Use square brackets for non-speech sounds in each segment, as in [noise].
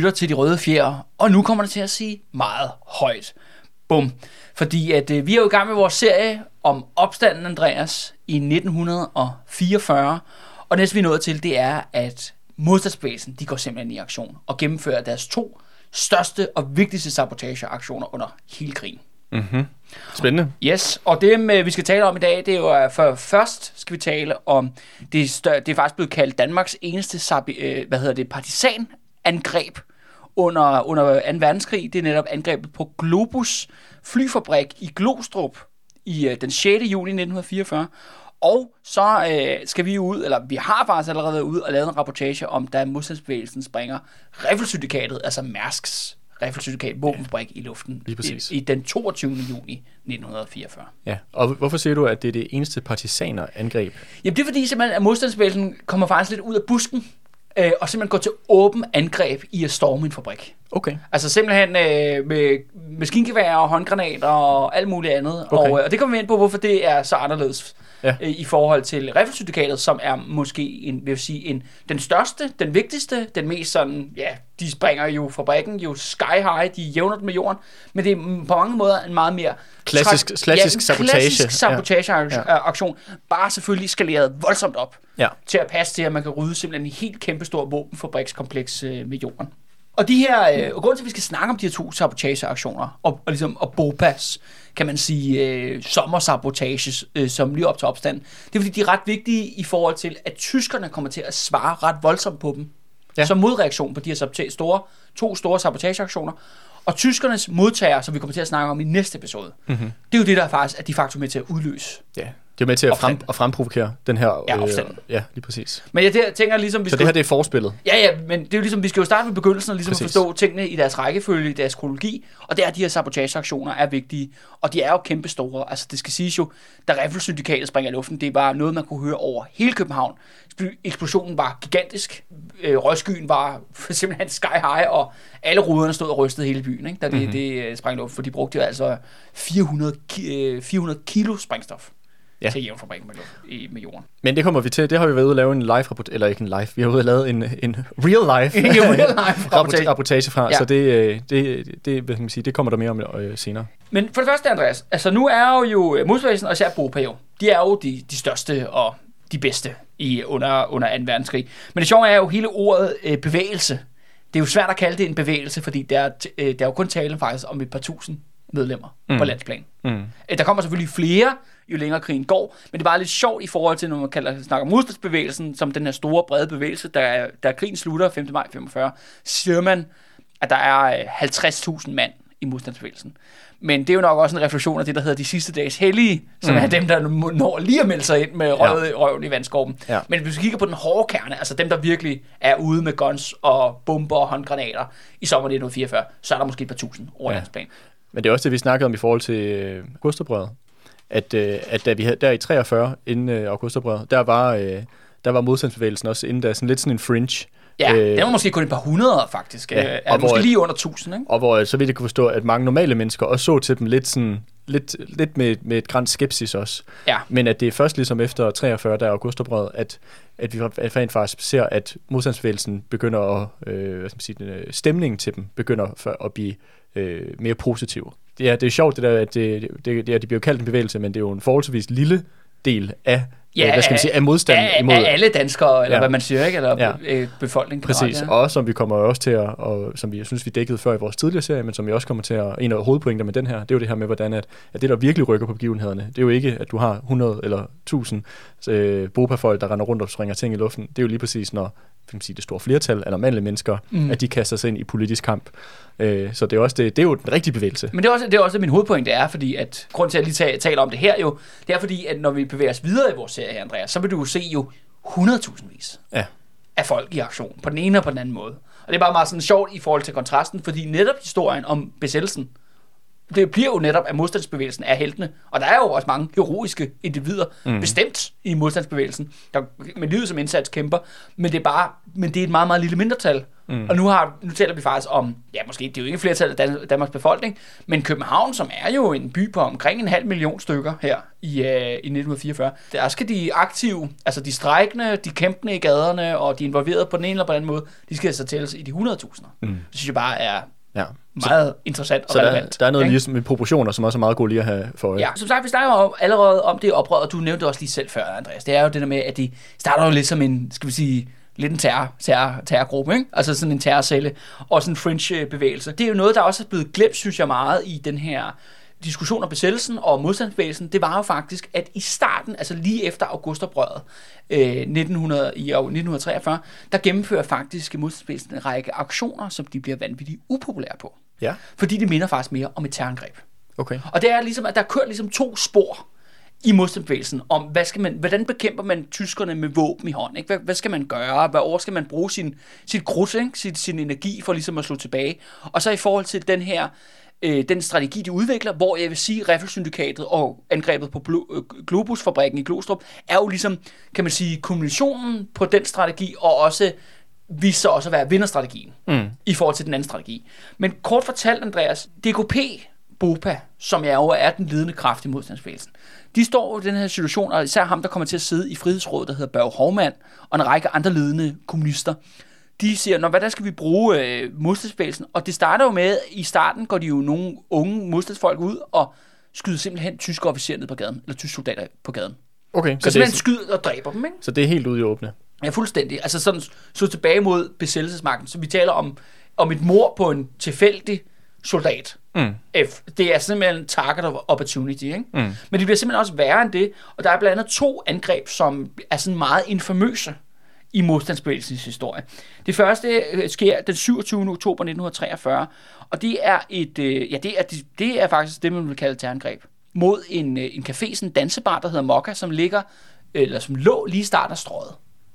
lytter til De Røde Fjer, og nu kommer det til at sige meget højt. Bum. Fordi at øh, vi er jo i gang med vores serie om opstanden, Andreas, i 1944. Og næste vi er nået til, det er, at modstandsbevægelsen, de går simpelthen i aktion og gennemfører deres to største og vigtigste sabotageaktioner under hele krigen. Mm-hmm. Spændende. Yes, og det, øh, vi skal tale om i dag, det er jo, øh, for først skal vi tale om, det er, stør, det er faktisk blevet kaldt Danmarks eneste øh, hvad hedder det, partisanangreb under, under 2. verdenskrig. Det er netop angrebet på Globus flyfabrik i Glostrup i øh, den 6. juni 1944. Og så øh, skal vi ud, eller vi har faktisk allerede været ude og lavet en rapportage om, da modstandsbevægelsen springer Riffelsyndikatet, altså Mærsks Riffelsyndikat, våbenfabrik i luften Lige præcis. i, i den 22. juni 1944. Ja. Og hvorfor siger du, at det er det eneste partisaner-angreb? Jamen det er fordi simpelthen, at modstandsbevægelsen kommer faktisk lidt ud af busken, øh, og simpelthen går til åben angreb i at storme en fabrik. Okay. Altså simpelthen øh, med maskingevær og håndgranater og alt muligt andet. Okay. Og, øh, og det kommer vi ind på, hvorfor det er så anderledes Ja. øh, i forhold til Riffelsyndikatet, som er måske en, vil sige, en, den største, den vigtigste, den mest sådan, ja, de springer jo fabrikken jo sky high, de jævner den med jorden, men det er på mange måder en meget mere Klassisk- tra- klassisk en sabotage. klassisk sabotageaktion, Ja. aktion, bare selvfølgelig skaleret voldsomt op Ja. til at passe til, at man kan rydde simpelthen en helt kæmpestor våbenfabrikskompleks øh, med jorden. Og de her, øh, og grunden til, at vi skal snakke om de her to sabotageaktioner, og, og, ligesom, og BOPAS, kan man sige, øh, sommersabotage, øh, som lige op til opstand, det er fordi, de er ret vigtige i forhold til, at tyskerne kommer til at svare ret voldsomt på dem, Ja. som modreaktion på de her sabotage, store, to store sabotageaktioner. Og tyskernes modtager, som vi kommer til at snakke om i næste episode, mm-hmm. det er jo det, der faktisk er de facto med til at udløse. Ja. Det er med til at, frem, Opstand. at fremprovokere den her... Ja, opstanden. ja, lige præcis. Men jeg tænker ligesom, vi Så det her, det er forspillet. Ja, ja, men det er jo ligesom, vi skal jo starte med begyndelsen og ligesom Præcis. at forstå tingene i deres rækkefølge, i deres kronologi, og der er de her sabotageaktioner er vigtige, og de er jo kæmpe store. Altså det skal siges jo, da Riffelsyndikatet springer i luften, det var noget, man kunne høre over hele København. Ekspl- Eksplosionen var gigantisk, øh, røgskyen var [laughs] simpelthen sky high, og alle ruderne stod og rystede hele byen, ikke, da det, mm-hmm. det øh, sprang i luften, for de brugte jo altså 400, ki- øh, 400 kilo sprængstof Ja. til fabrikken med, med jorden. Men det kommer vi til. Det har vi været ude at lave en live rapport, eller ikke en live, vi har ude at lave en, en real life, [laughs] En real life rapport, rapportage. rapportage fra, ja. Så det, øh, det, det, hvad kan man sige, det kommer der mere om øh, senere. Men for det første, Andreas, altså nu er jo, jo modstandsbevægelsen og især BOPA jo, de er jo de, de største og de bedste i, under, under 2. verdenskrig. Men det sjove er jo hele ordet øh, bevægelse. Det er jo svært at kalde det en bevægelse, fordi der er, øh, der er jo kun tale faktisk om et par tusind medlemmer mm. på landsplan. Mm. Øh, Der kommer selvfølgelig flere, jo længere krigen går, men det bare lidt sjovt i forhold til, når man kalder, snakker om modstandsbevægelsen, som den her store, brede bevægelse, der, er- der krigen slutter 5. maj 45, siger man, at der er øh, 50.000 mand i modstandsbevægelsen. Men det er jo nok også en refleksion af det, der hedder de sidste dages hellige, som mm. er dem, der når lige at melde sig ind med røvet, ja. røven i vandskorben. Ja. Men hvis vi kigger på den hårde kerne, altså dem, der virkelig er ude med guns og bomber og håndgranater i sommer 1944, så er der måske et par tusind over ja. landsplan. Men det er også det, vi snakkede om i forhold til øh, Augustoprøret. At, øh, at da vi havde, der i 43, inden øh, Augustoprøret, der var, øh, der var modstandsbevægelsen også inden der sådan lidt sådan en fringe. Ja, Øh, øh, den var måske kun et par hundrede, faktisk. Ja, Ja, og øh, måske hvor- lige under 1000, ikke? Og hvor øh, så vidt jeg kunne forstå, at mange normale mennesker også så til dem lidt sådan lidt, lidt med, med et græns skepsis også. Ja. Men at det er først ligesom efter 43, der er augustoprøret, at, at vi rent faktisk ser, at modstandsbevægelsen begynder at, øh, hvad skal man sige, øh, stemningen til dem begynder at blive øh, mere positiv. Det er, det er sjovt, det der, at det, det, det, er, de bliver kaldt en bevægelse, men det er jo en forholdsvis lille del af, ja, øh, hvad skal man sige, af modstanden af, imod... af alle danskere, eller Ja. hvad man siger, ikke? Eller Ja. ja. befolkningen. Præcis, generelt, og som vi kommer også til at, og som vi jeg synes, vi dækkede før i vores tidligere serie, men som vi også kommer til at, en af hovedpointerne med den her, det er jo det her med, hvordan at, at det, der virkelig rykker på begivenhederne, det er jo ikke, at du har 100 eller 1000 øh, bopafolk, der render rundt og springer ting i luften. Det er jo lige præcis, når kan man sige, det store flertal af normale mennesker, mm. At de kaster sig ind i politisk kamp. Øh, så det er, også det, det er jo den rigtige bevægelse. Men det er også, det er også min hovedpoint, det er, fordi at, grund til, at jeg lige taler om det her jo, det er fordi, at når vi bevæger os videre i vores serie her, Andreas, så vil du jo se jo 100.000 vis Ja. af folk i aktion, på den ene og på den anden måde. Og det er bare meget sådan sjovt i forhold til kontrasten, fordi netop historien om besættelsen, det bliver jo netop, at modstandsbevægelsen er heltene. Og der er jo også mange heroiske individer, mm. bestemt i modstandsbevægelsen, der med livet som indsats kæmper. Men det er bare, men det er et meget, meget lille mindretal. Mm. Og nu, har, nu taler vi faktisk om, ja måske, det er jo ikke flertal af Dan- Danmarks befolkning, men København, som er jo en by på omkring en halv million stykker her i, øh, i 1944, der skal de aktive, altså de strækkende, de kæmpende i gaderne, og de involverede på den ene eller på den anden måde, de skal så tælles i de 100.000. Mm. Det synes jeg bare er Ja. Meget interessant og Så der, relevant. der er noget ikke? lige med proportioner, som også er meget gode lige at have for øje. Ja, som sagt, vi snakker jo allerede om det oprør, og du nævnte også lige selv før, Andreas. Det er jo det der med, at de starter jo lidt som en, skal vi sige, lidt en terror, terror, terrorgruppe, ikke? Altså sådan en terrorcelle, og sådan en fringe-bevægelse. Det er jo noget, der også er blevet glemt, synes jeg, meget i den her diskussion om besættelsen og modstandsbevægelsen, det var jo faktisk, at i starten, altså lige efter augustoprøret øh, 1900, i år 1943, der gennemfører faktisk modstandsbevægelsen en række aktioner, som de bliver vanvittigt upopulære på. Ja, Fordi det minder faktisk mere om et terrorangreb. okay. Og det er ligesom, at der kører ligesom to spor i modstandsbevægelsen om, hvad skal man, hvordan bekæmper man tyskerne med våben i hånd? Ikke? Hvad, hvad skal man gøre? Hvad over skal man bruge sin, sit grus, ikke? Sin, sin energi for ligesom at slå tilbage? Og så i forhold til den her øh, den strategi, de udvikler, hvor jeg vil sige, Riffelsyndikatet og angrebet på øh, Globusfabrikken i Glostrup, er jo ligesom, kan man sige, kombinationen på den strategi, og også viste sig også at være vinderstrategien mm. i forhold til den anden strategi. Men kort fortalt, Andreas, DKP BOPA, som er jo er den ledende kraft i modstandsbevægelsen, de står i den her situation, og især ham, der kommer til at sidde i Frihedsrådet, der hedder Børge Hovmand, og en række andre ledende kommunister, de siger, Nå, hvad der skal vi bruge øh, modstandsbevægelsen? Og det starter jo med, i starten går de jo nogle unge modstandsfolk ud og skyder simpelthen tyske officerer ned på gaden, eller tyske soldater på gaden. Okay, Så så det, simpelthen er, skyder og dræber dem, ikke? så det er helt ude i åbne. Ja, fuldstændig. Altså sådan så tilbage mod besættelsesmagten. Så vi taler om, om et mor på en tilfældig soldat. Mm. F. Det er simpelthen target of opportunity, ikke? Mm. Men det bliver simpelthen også værre end det. Og der er blandt andet to angreb, som er sådan meget infamøse i modstandsbevægelsens historie. Det første øh, sker den 27. oktober 1943, og det er et, øh, ja, det er, det, det er faktisk det, man vil kalde et terrorangreb mod en, øh, en café, sådan en dansebar, der hedder Mokka, som ligger, eller som lå lige i starten af strøget,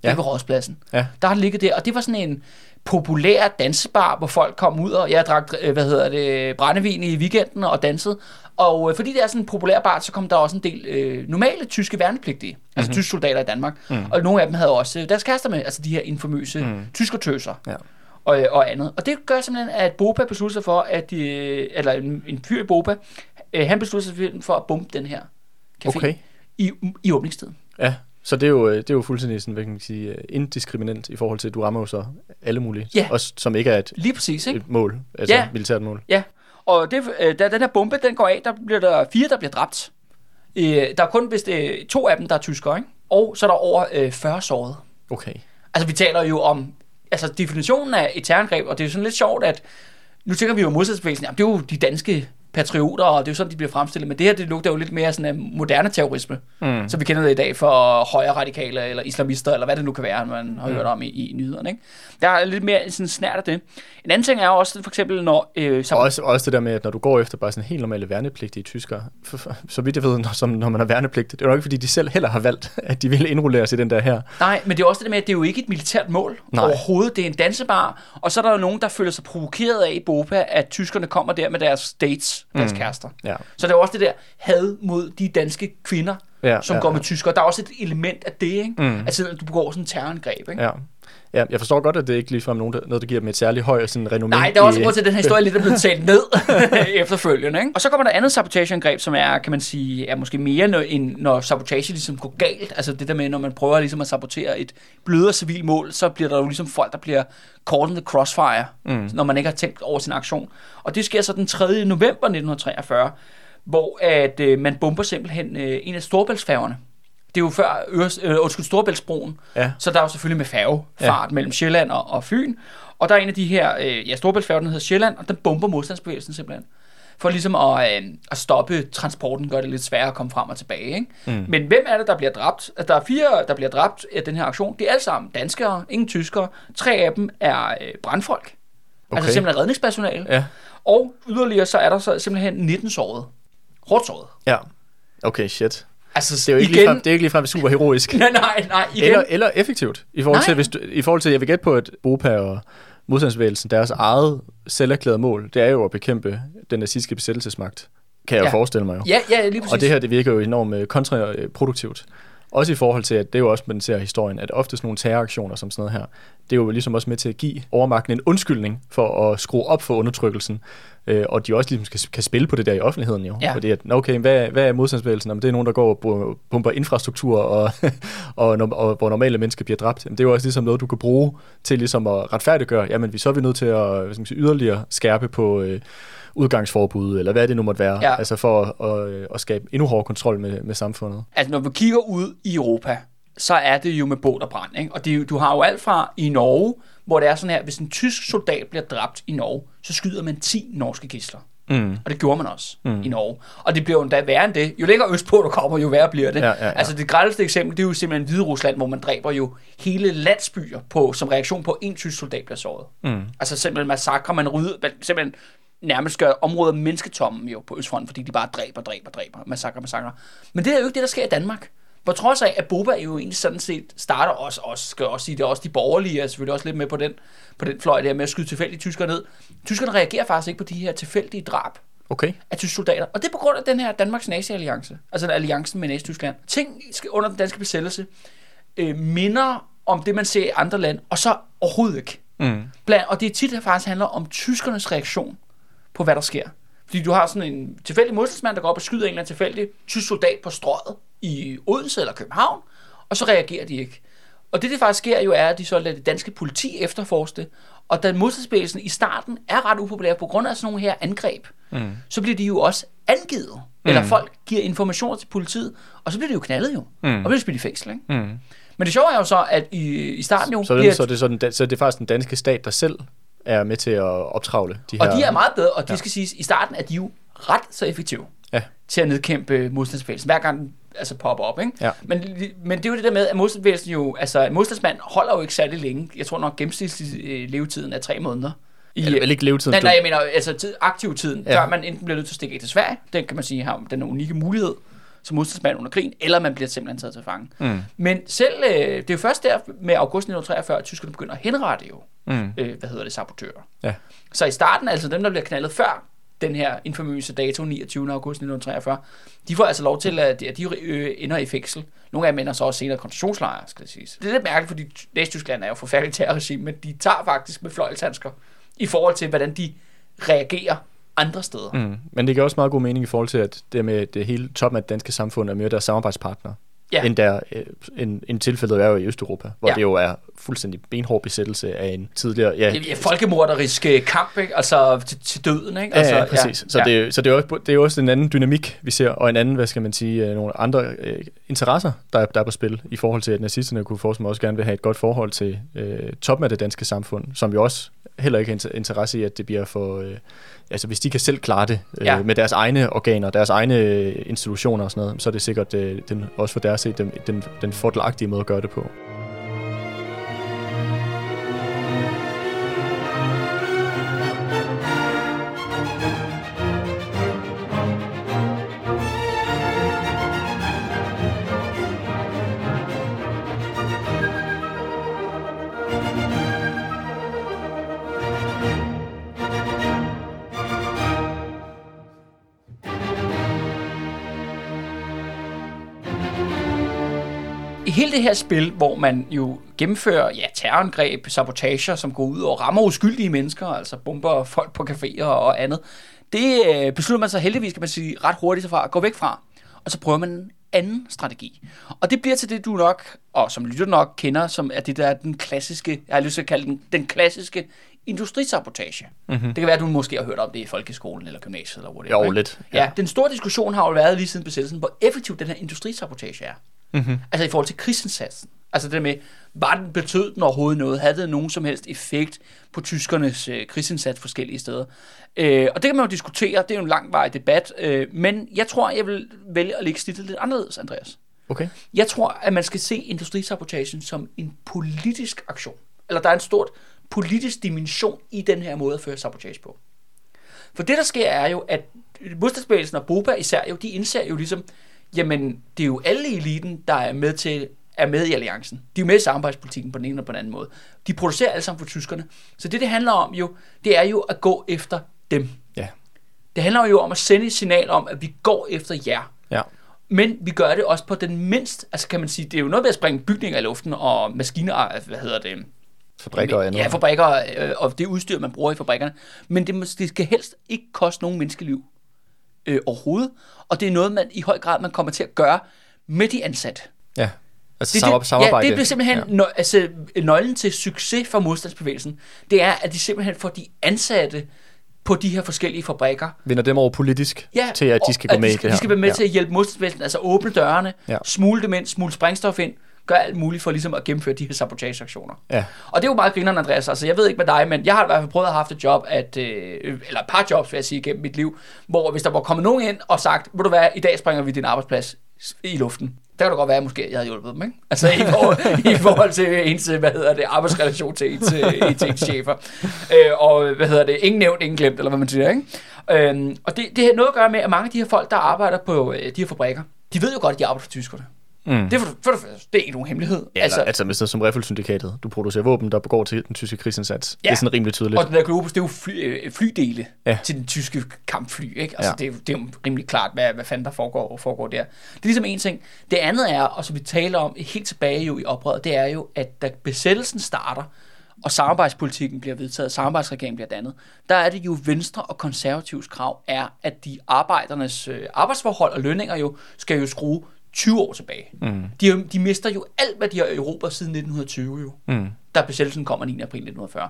ja. Ved Rådspladsen. Ja. Der har ligget der, og det var sådan en populær dansebar, hvor folk kom ud, og jeg drak, øh, hvad hedder det, brændevin i weekenden og dansede. Og øh, fordi det er sådan en populær bar, så kom der også en del øh, normale tyske værnepligtige, altså tyske soldater i Danmark. Mm. Og nogle af dem havde også øh, deres kærester med, altså de her infamøse mm. tyskertøser Ja. og, øh, og andet. Og det gør simpelthen, at Bopa beslutter sig for, at de, eller en, en fyr i Bopa, øh, han beslutter sig for at bombe den her café Okay. i, i åbningstiden. Ja, så det er jo, øh, det er jo fuldstændig sådan, hvad kan man sige, øh, indiskriminant i forhold til, at du rammer jo så alle mulige, Ja. også som ikke er et, Lige præcis, ikke? et mål, altså Ja. militært mål. Ja, og det, øh, da den her bombe den går af, der bliver der fire, der bliver dræbt. Der er kun vist to af dem, der er tyskere, ikke? Og så er der over øh, 40 såret. Okay. Altså, vi taler jo om altså, definitionen af et terrorangreb, og det er jo sådan lidt sjovt, at nu tænker vi jo modstandsbevægelsen, jamen, det er jo de danske patrioter, og det er jo sådan, de bliver fremstillet, men det her, det lugter jo lidt mere sådan af moderne terrorisme, mm. som vi kender det i dag for højre radikale, eller islamister, eller hvad det nu kan være, man har mm. hørt om i, i nyhederne, ikke? Der er lidt mere sådan snært af det. En anden ting er også, for eksempel, når... Øh, Og også, også det der med, at når du går efter bare sådan helt normale værnepligtige tyskere, for, for, så vidt jeg ved, når, som, når man er værnepligt, det er jo ikke, fordi de selv heller har valgt, at de vil indrulleres i den der her. Nej, men det er også det der med, at det er jo ikke et militært mål Nej. overhovedet. Det er en dansebar, og så er der jo nogen, der føler sig provokeret af i Bopa, at tyskerne kommer der med deres dates, deres mm. kærester. Ja. Så der er jo også det der had mod de danske kvinder, Ja, som ja, går med ja. tyskere. Der er også et element af det, ikke? Mm. Altså, at du begår sådan en terrorangreb, ikke? Ja. Ja, jeg forstår godt, at det ikke ligefrem nogen, der, noget, der giver dem et særligt højt sådan renommé. Nej, der er også i- grund til, at den her historie lidt er blevet talt ned [laughs] efterfølgende. Ikke? Og så kommer der andet sabotageangreb, som er, kan man sige, er måske mere, når, end når sabotage ligesom går galt. Altså det der med, når man prøver ligesom at sabotere et blødere civil mål, så bliver der jo ligesom folk, der bliver caught in the crossfire, mm. når man ikke har tænkt over sin aktion. Og det sker så den 3. november 1943, hvor at, øh, man bomber simpelthen øh, en af Storbæltsfærgerne. Det er jo før Øres, øh, undskyld, Storebæltsbroen, Ja. så der er jo selvfølgelig med færgefart ja. mellem Sjælland og, og Fyn. Og der er en af de her, øh, ja, Storebæltsfærgen, der hedder Sjælland, og den bomber modstandsbevægelsen simpelthen. For ligesom at, øh, at stoppe transporten, gør det lidt sværere at komme frem og tilbage. Ikke? Mm. Men hvem er det, der bliver dræbt? Altså, Der er fire, der bliver dræbt af den her aktion. Det er alle sammen danskere, ingen tyskere. Tre af dem er øh, brandfolk. Okay. Altså Okay. simpelthen redningspersonale. Ja. Og yderligere så er der så simpelthen 19 såret. Hårdt såret. Ja. Okay, shit. Altså Det er jo ikke, igen... ligefrem, det er ikke ligefrem super heroisk. [laughs] nej, nej, nej, igen. Eller, eller effektivt. I forhold, Nej. til, hvis du, I forhold til, jeg vil gætte på, at Bopa og, modstandsbevægelsen, deres eget selverklærede mål, det er jo at bekæmpe den nazistiske besættelsesmagt, kan jeg Ja. forestille mig jo. Ja, ja, lige præcis. Og det her, det virker jo enormt øh, kontraproduktivt. Også i forhold til, at det er jo også, man ser historien, at ofte sådan nogle terroraktioner som sådan noget her, det er jo ligesom også med til at give overmagten en undskyldning for at skrue op for undertrykkelsen. Øh, og de også ligesom kan, kan spille på det der i offentligheden jo. Ja. Fordi at, okay, hvad, hvad er modstandsbevægelsen? Jamen, det er nogen, der går og pumper infrastruktur, og, [laughs] og, og, og hvor normale mennesker bliver dræbt. Jamen, det er jo også ligesom noget, du kan bruge til ligesom at retfærdiggøre, jamen vi så er vi nødt til at hvad skal man sige, yderligere skærpe på øh, udgangsforbud, eller hvad det nu måtte være, Ja. altså for at, at, at skabe endnu hårdere kontrol med, med samfundet. Altså, når vi kigger ud i Europa, så er det jo med båd og brand. Ikke? Og det, du har jo alt fra i Norge, hvor det er sådan her, hvis en tysk soldat bliver dræbt i Norge, så skyder man 10 norske gisler. Mm. Og det gjorde man også mm. i Norge. Og det bliver jo endda værre end det. Jo længere østpå du kommer, jo værre bliver det. Ja, ja, ja. Altså det grælste eksempel, det er jo simpelthen Hvide Rusland, hvor man dræber jo hele landsbyer på, som reaktion på, en tysk soldat bliver såret. Mm. Altså simpelthen massakre, man rydder, man simpelthen nærmest gør området mennesketomme jo på Østfronten, fordi de bare dræber, dræber, dræber, massakre, massakre. Men det er jo ikke det, der sker i Danmark. På trods af, at Boba jo egentlig sådan set starter også, også skal jeg også sige, det er også de borgerlige, er selvfølgelig også lidt med på den, på den fløj der med at skyde tilfældige tyskere ned. Tyskerne reagerer faktisk ikke på de her tilfældige drab Okay. af tyske soldater. Og det er på grund af den her Danmarks Nazi-alliance. Altså alliancen med Nazi-Tyskland. Ting under den danske besættelse øh, minder om det, man ser i andre lande, og så overhovedet ikke. Mm. Blandt, og det er tit, der faktisk handler om tyskernes reaktion på, hvad der sker. Fordi du har sådan en tilfældig modstandsmand, der går op og skyder en eller anden tilfældig tysk soldat på strøget i Odense eller København, og så reagerer de ikke. Og det, det faktisk sker jo, er, at de så lader det danske politi efterforske det, og da modstandsbevægelsen i starten er ret upopulær på grund af sådan nogle her angreb, mm. så bliver de jo også angivet. Mm. Eller folk giver informationer til politiet, og så bliver det jo knaldet jo. Mm. Og bliver de spillet i fængsel, ikke? Mm. Men det sjove er jo så, at i, i starten jo... Så, bliver- det, så, er det, så, den, så er det faktisk den danske stat, der selv er med til at optravle de her... Og de er meget bedre, og det skal siges, i starten er de jo ret så effektive Ja. til at nedkæmpe modstandsbevægelsen, hver gang den altså popper op. Ikke? Ja. Men, men det er jo det der med, at modstandsbevægelsen jo, altså modstandsmand holder jo ikke særlig længe. Jeg tror nok gennemsnitlig øh, levetiden er tre måneder. I, Eller vel ikke levetiden. nej, nej, jeg mener altså tid, aktiv tiden, Ja. ja. før man enten bliver nødt til at stikke af til Sverige, den kan man sige har den unikke mulighed som modstandsmand under krigen, eller man bliver simpelthen taget til fange. Mm. Men selv, øh, det er jo først der med august 1943, at tyskerne begynder at henrette jo, Mm. øh, hvad hedder det, sabotører. Ja. Så i starten, altså dem, der bliver knaldet før den her infamøse dato, 29. august 1943, de får altså lov til, at at de øh, ender i fængsel. Nogle af dem ender så også senere i koncentrationslejre, skal det siges. Det er lidt mærkeligt, fordi Vesttyskland er jo forfærdeligt terrorregime, men de tager faktisk med fløjlshandsker i forhold til, hvordan de reagerer andre steder. Mm. Men det giver også meget god mening i forhold til, at det med det hele toppen af det danske samfund er mere deres samarbejdspartnere. Ja. End, der, øh, end, end tilfældet er jo i Østeuropa, hvor Ja. ja. det jo er fuldstændig benhård besættelse af en tidligere... Ja, er folkemorderisk øh, kamp, ikke? altså til, til døden. Ikke? Ja, Altså, ja, præcis. Ja. Så, ja. det, så det, er også, det er også en anden dynamik, vi ser, og en anden, hvad skal man sige, øh, nogle andre øh, interesser, der, er- der er på spil, i forhold til, at nazisterne kunne forestille mig også gerne vil have et godt forhold til øh, toppen af det danske samfund, som jo også heller ikke har interesse i, at det bliver for... Øh, altså, hvis de kan selv klare det øh, Ja. ja. med deres egne organer, deres egne øh, institutioner og sådan noget, så er det sikkert øh, den, også for deres set den, den, den fordelagtige måde at gøre det på. Hele det her spil, hvor man jo gennemfører ja, terrorangreb, sabotager, som går ud og rammer uskyldige mennesker, altså bomber folk på caféer og andet, det øh, beslutter man sig heldigvis, kan man sige, ret hurtigt sig fra at gå væk fra. Og så prøver man en anden strategi. Og det bliver til det, du nok, og som lytter nok kender, som er det der den klassiske, jeg har lyst til at kalde den, den klassiske industrisabotage. Mm-hmm. Det kan være, at du måske har hørt om det i folkeskolen eller gymnasiet eller whatever. Jo, ikke? lidt, Ja. ja, den store diskussion har jo været lige siden besættelsen, hvor effektiv den her industrisabotage er. Mm-hmm. Altså i forhold til krigsindsatsen. Altså det med, var den betød den overhovedet noget? Havde det nogen som helst effekt på tyskernes øh, krigsindsats forskellige steder? Øh, og det kan man jo diskutere, det er jo en langvarig debat, øh, men jeg tror, jeg vil vælge at lægge snittet lidt anderledes, Andreas. Okay. Jeg tror, at man skal se industrisabotagen som en politisk aktion. Eller der er en stort politisk dimension i den her måde at føre sabotage på. For det, der sker, er jo, at modstandsbevægelsen og Boba især jo, de indser jo ligesom, jamen, det er jo alle i eliten, der er med til er med i alliancen. De er med i samarbejdspolitikken på den ene eller på den anden måde. De producerer alle sammen for tyskerne. Så det, det handler om jo, det er jo at gå efter dem. Ja. Det handler jo om at sende et signal om, at vi går efter jer. Ja. Men vi gør det også på den mindst, altså kan man sige, det er jo noget med at springe bygninger i luften og maskiner, hvad hedder det, Fabrikker og andet. Ja, fabrikker øh, og det udstyr, man bruger i fabrikkerne. Men det, det skal helst ikke koste nogen menneskeliv øh, overhovedet. Og det er noget, man i høj grad man kommer til at gøre med de ansatte. ja. Altså Det, samar- det, samarbejde. Ja, det bliver simpelthen ja. nø, altså, nøglen til succes for modstandsbevægelsen. Det er, at de simpelthen får de ansatte på de her forskellige fabrikker. Vinder dem over politisk Ja, til, at de skal gå med de i det her. De skal være med ja. til at hjælpe modstandsbevægelsen, altså åbne dørene, ja. smule dem ind, smule sprængstof ind, gør alt muligt for ligesom at gennemføre de her sabotageaktioner. Ja. Og det er jo meget grineren, Andreas. Altså, jeg ved ikke med dig, men jeg har i hvert fald prøvet at have haft et job, at, øh, eller et par jobs, vil jeg sige, gennem mit liv, hvor hvis der var kommet nogen ind og sagt, ved du hvad, i dag springer vi din arbejdsplads i luften. Der kan det godt være, at måske jeg havde hjulpet dem, ikke? [laughs] Altså i forhold, i forhold til ens, hvad hedder det, arbejdsrelation til ens, øh, til ens chefer. Øh, og hvad hedder det, ingen nævnt, ingen glemt, eller hvad man siger, ikke? Øhm, og det, det har noget at gøre med, at mange af de her folk, der arbejder på øh, de her fabrikker, de ved jo godt, at de arbejder for tyskerne. Mm. Det er, for, for, det, er ikke nogen hemmelighed. Ja, altså, altså med sådan som Riffelsyndikatet. Du producerer våben, der begår til den tyske krigsindsats. Ja. Det er sådan rimelig tydeligt. Og den der Globus, det er jo fly, øh, flydele Ja. til den tyske kampfly. Ikke? Altså, Ja. det, er, det er jo rimelig klart, hvad, hvad fanden der foregår, foregår der. Det er ligesom en ting. Det andet er, og som vi taler om helt tilbage jo i oprøret, det er jo, at da besættelsen starter, og samarbejdspolitikken bliver vedtaget, samarbejdsregeringen bliver dannet, der er det jo Venstre og konservativs krav er, at de arbejdernes øh, arbejdsforhold og lønninger jo skal jo skrue 20 år tilbage. Mm. De, de mister jo alt, hvad de har erobret siden 1920 jo, Mm. da besættelsen kommer 9. april 1940.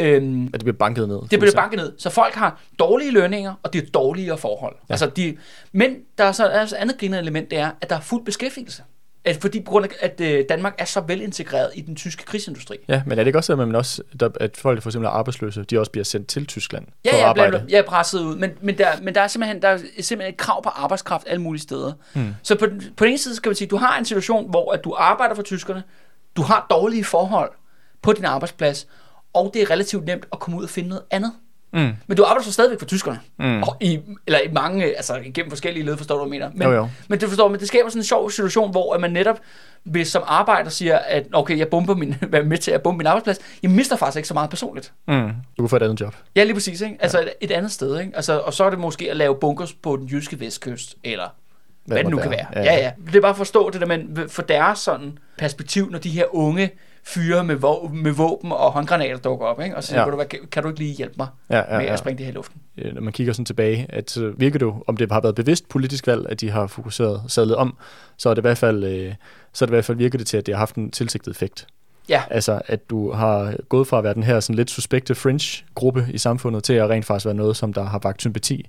Øhm, At det bliver banket ned. det bliver banket ned. Så folk har dårlige lønninger, og det er dårligere forhold. Ja. Altså de, men der er så altså et andet grinerende element, det er, at der er fuld beskæftigelse. At, fordi på grund af, at øh, Danmark er så velintegreret i den tyske krigsindustri. Ja, men er det ikke også, at, man også, at folk, der for eksempel er arbejdsløse, de også bliver sendt til Tyskland Ja, for at jeg, arbejde? jeg er presset ud, men, men, der, men der, er simpelthen, der er simpelthen et krav på arbejdskraft alle mulige steder. Hmm. Så på, på den ene side skal man sige, du har en situation, hvor at du arbejder for tyskerne, du har dårlige forhold på din arbejdsplads, og det er relativt nemt at komme ud og finde noget andet. Mm. Men du arbejder så stadigvæk for tyskerne. Mm. Og i, eller i mange, altså igennem forskellige led, forstår du, hvad jeg mener. Men, Jo, jo. men det forstår men det skaber sådan en sjov situation, hvor at man netop, hvis som arbejder siger, at okay, jeg bomber min, [laughs] er med til at bombe min arbejdsplads, jeg mister faktisk ikke så meget personligt. Mm. Du kan få et andet job. Ja, lige præcis. Ikke? Altså et, et andet sted. Ikke? Altså, og så er det måske at lave bunkers på den jyske vestkyst, eller hvad, hvad det nu måtte kan være. være. Ja, ja. Det er bare at forstå det der, men for deres sådan perspektiv, når de her unge fyre med, vå- med våben og håndgranater dukker op, ikke? og så siger, Ja. ja. du, hvad, kan, du ikke lige hjælpe mig Ja, ja, ja, med ja. at springe det her i luften? Øh, Når man kigger sådan tilbage, at så virker det jo, om det har været bevidst politisk valg, at de har fokuseret sadlet om, så er det i hvert fald, øh, så er det i hvert fald virker det til, at det har haft en tilsigtet effekt. Ja. Altså, at du har gået fra at være den her sådan lidt suspekte fringe-gruppe i samfundet, til at rent faktisk være noget, som der har vagt sympati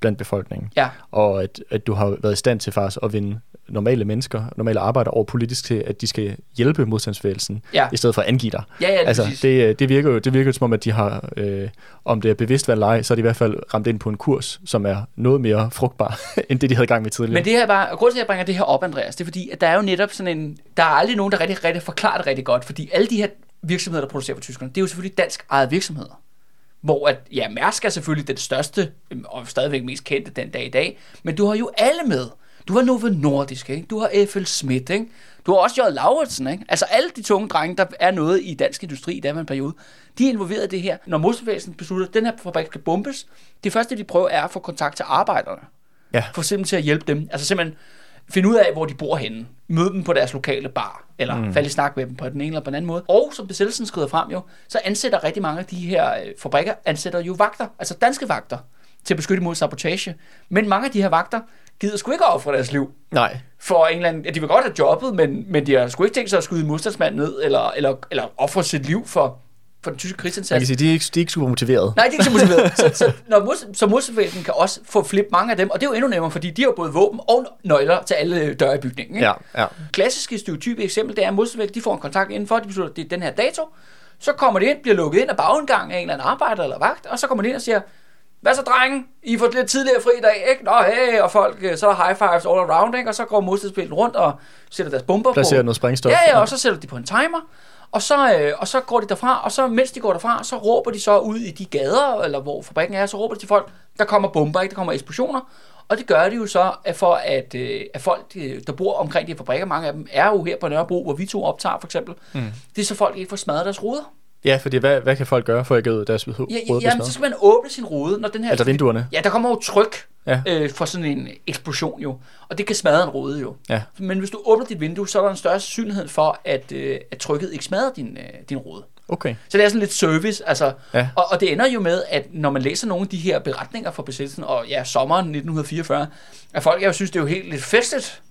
blandt befolkningen. Ja. Og at, at du har været i stand til faktisk at vinde normale mennesker, normale arbejdere over politisk til, at de skal hjælpe modstandsbevægelsen, Ja. i stedet for at angive dig. Ja, ja, lige altså, præcis. det, det, virker jo, det virker jo som om, at de har, øh, om det er bevidst eller ej, så er de i hvert fald ramt ind på en kurs, som er noget mere frugtbar, [laughs] end det, de havde gang med tidligere. Men det her er bare, grunden til, at jeg bringer det her op, Andreas, det er fordi, at der er jo netop sådan en, der er aldrig nogen, der rigtig, rigtig forklarer det rigtig godt, fordi alle de her virksomheder, der producerer for tyskerne, det er jo selvfølgelig dansk ejet virksomheder. Hvor at, ja, Mærsk er selvfølgelig den største, øhm, og stadigvæk mest kendte den dag i dag, men du har jo alle med. Du har Novo Nordisk, ikke? du har Eiffel Schmidt, ikke? du har også J. Lauritsen. Ikke? Altså alle de tunge drenge, der er noget i dansk industri i den her periode, de er involveret i det her. Når modstandsbevægelsen beslutter, at den her fabrik skal bombes, det første, de prøver, er at få kontakt til arbejderne. Ja. For simpelthen til at hjælpe dem. Altså simpelthen finde ud af, hvor de bor henne. Møde dem på deres lokale bar. Eller mm. falde i snak med dem på den ene eller på den anden måde. Og som besættelsen skrider frem jo, så ansætter rigtig mange af de her øh, fabrikker, ansætter jo vagter. Altså danske vagter til at beskytte mod sabotage. Men mange af de her vagter gider sgu ikke ofre deres liv Nej, for en eller anden, ja, de vil godt have jobbet, men, men de har sgu ikke tænkt sig at skyde modstandsmanden ned, eller, eller, eller ofre sit liv for, for den tyske man kan krigsindsats. sige, de er ikke, de er ikke super motiveret. Nej, det er ikke så motiveret. [laughs] så, så, når mod, så modstandsbevægelsen kan også få flip mange af dem, og det er jo endnu nemmere, fordi de har både våben og nøgler til alle døre i bygningen. Ikke? Ja, ja. Klassiske stereotype eksempel, det er, at modstandsbevægelsen de får en kontakt indenfor, de beslutter, at det er den her dato, så kommer de ind, bliver lukket ind af bagindgang af en eller anden arbejder eller vagt, og så kommer de ind og siger, hvad så drenge? I får lidt tidligere fri i dag, ikke? Nå, hey, og folk, øh, så er der high fives all around, ikke? Og så går modstandsbevægelsen rundt og sætter deres bomber Placerer på. noget sprængstof. Ja, ja, og så sætter de på en timer, Og så, øh, og så går de derfra, og så mens de går derfra, så råber de så ud i de gader, eller hvor fabrikken er, så råber de til folk, der kommer bomber, ikke? der kommer eksplosioner. Og det gør de jo så, at for at, øh, at folk, øh, der bor omkring de fabrikker, mange af dem er jo her på Nørrebro, hvor vi to optager for eksempel, mm. det er så folk ikke får smadret deres ruder. Ja, fordi hvad, hvad kan folk gøre for at ikke ud deres Ja, røde ja, jamen, så skal man åbne sin rude, når den her... Altså vinduerne? Ja, der kommer jo tryk Ja. øh, for sådan en eksplosion jo, og det kan smadre en rude jo. Ja. Men hvis du åbner dit vindue, så er der en større sandsynlighed for, at, øh, at trykket ikke smadrer din, øh, din rude. Okay. Så det er sådan lidt service, altså, Ja. og, og det ender jo med, at når man læser nogle af de her beretninger fra besættelsen, og ja, sommeren 1944, at folk jo synes, det er jo helt lidt festligt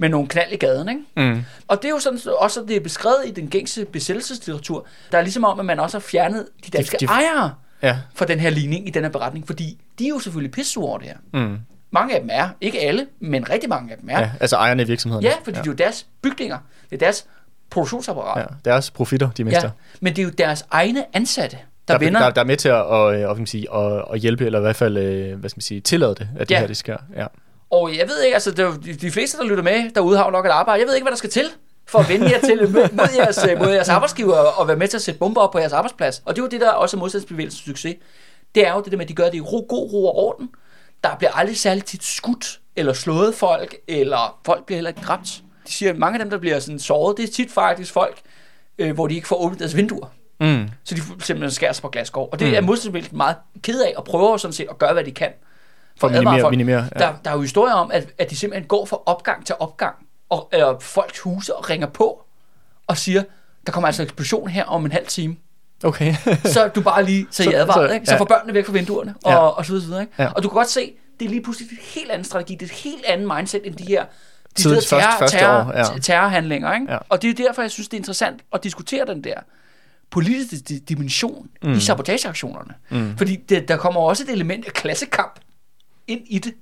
med nogle knald i gaden, ikke? Mm. Og det er jo sådan, også, det er beskrevet i den gængse besættelseslitteratur. Der er ligesom om, at man også har fjernet de danske de- ejere Ja. fra den her ligning i den her beretning, fordi de er jo selvfølgelig pisse over det her. Mm. Mange af dem er, ikke alle, men rigtig mange af dem er. ja. Altså ejerne i virksomheden. Ja, fordi ja. det er jo deres bygninger, det er deres produktionsapparat. ja. Deres profitter, de mister. Ja, men det er jo deres egne ansatte, der, der, vinder. der, der er med til at, og, øh, og, at, at hjælpe, eller i hvert fald øh, hvad skal man sige, tillade det, at det Ja. her det sker. Ja. Og jeg ved ikke, altså det de, fleste, der lytter med derude, har jo nok et arbejde. Jeg ved ikke, hvad der skal til for at vende jer til mod jeres, øh, mod jeres arbejdsgiver og være med til at sætte bomber op på jeres arbejdsplads. Og det er jo det, der også er modstandsbevægelsens succes. Det er jo det der med, at de gør det i ro, god ro og orden. Der bliver aldrig særligt tit skudt eller slået folk, eller folk bliver heller ikke dræbt. De siger, at mange af dem, der bliver sådan såret, det er tit faktisk folk, øh, hvor de ikke får åbnet deres vinduer. Mm. Så de simpelthen skærer sig på glasgård. Og det mm. er modstandsbevægelsen meget ked af, og prøver sådan set at gøre, hvad de kan. For at minimere, folk. minimere ja. Der, der er jo historier om, at, at de simpelthen går fra opgang til opgang, og eller folks huse og ringer på og siger, der kommer altså en eksplosion her om en halv time. Okay. [laughs] Så du bare lige, så, Så- I advaret, så- ikke? så ja. får børnene væk fra vinduerne, og, Ja. og så videre, så videre ikke? Ja. Og du kan godt se, det er lige pludselig en helt anden strategi, det er et helt andet mindset end de her de Tidligt steder første- første terror, år, ja. terror, terrorhandlinger. Ikke? Ja. Og det er derfor, jeg synes, det er interessant at diskutere den der politiske di- dimension mm. i sabotageaktionerne. Mm. Fordi det, der kommer også et element af klassekamp ind i det.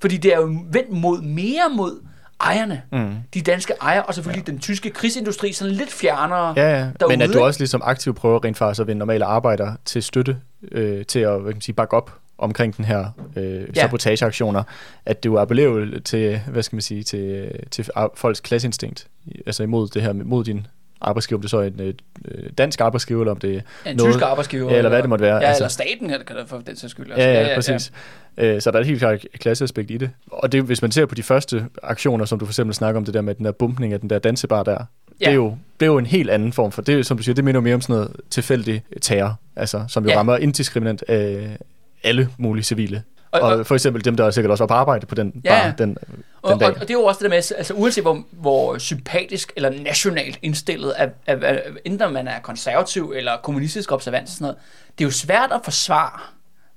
Fordi det er jo vendt mod mere mod ejerne. Mm. De danske ejere, og selvfølgelig ja. den tyske krigsindustri, sådan lidt fjernere Ja, ja. derude. Men at du også ligesom aktivt prøver rent faktisk at vinde normale arbejdere til støtte, øh, til at hvad kan man sige, bakke op omkring den her øh, Ja. sabotageaktioner, at du appellerer til, hvad skal man sige, til, til folks klasseinstinkt, altså imod det her, mod din arbejdsgiver, om det så er en øh, dansk arbejdsgiver, eller om det er en noget, tysk arbejdsgiver. Ja, eller hvad det måtte være. Ja, altså. eller staten, kan det for den sags skyld. altså. Ja, ja, ja, præcis. Ja. Så der er et helt klart klasseaspekt i det. Og det, hvis man ser på de første aktioner, som du for eksempel snakker om, det der med den der bumpning af den der dansebar der, ja. det, er jo, det er jo en helt anden form for, det er, som du siger, det minder mere om sådan noget tilfældig terror, altså, som jo Ja. rammer indiskriminant af alle mulige civile. Og- Og, og- for eksempel dem, der sikkert også var på arbejde på den Ja, bar den, den Og, dag. og, og det er jo også det der med, altså uanset hvor, hvor sympatisk eller nationalt indstillet, af, af, af, enten man er konservativ eller kommunistisk observant sådan noget, det er jo svært at forsvare,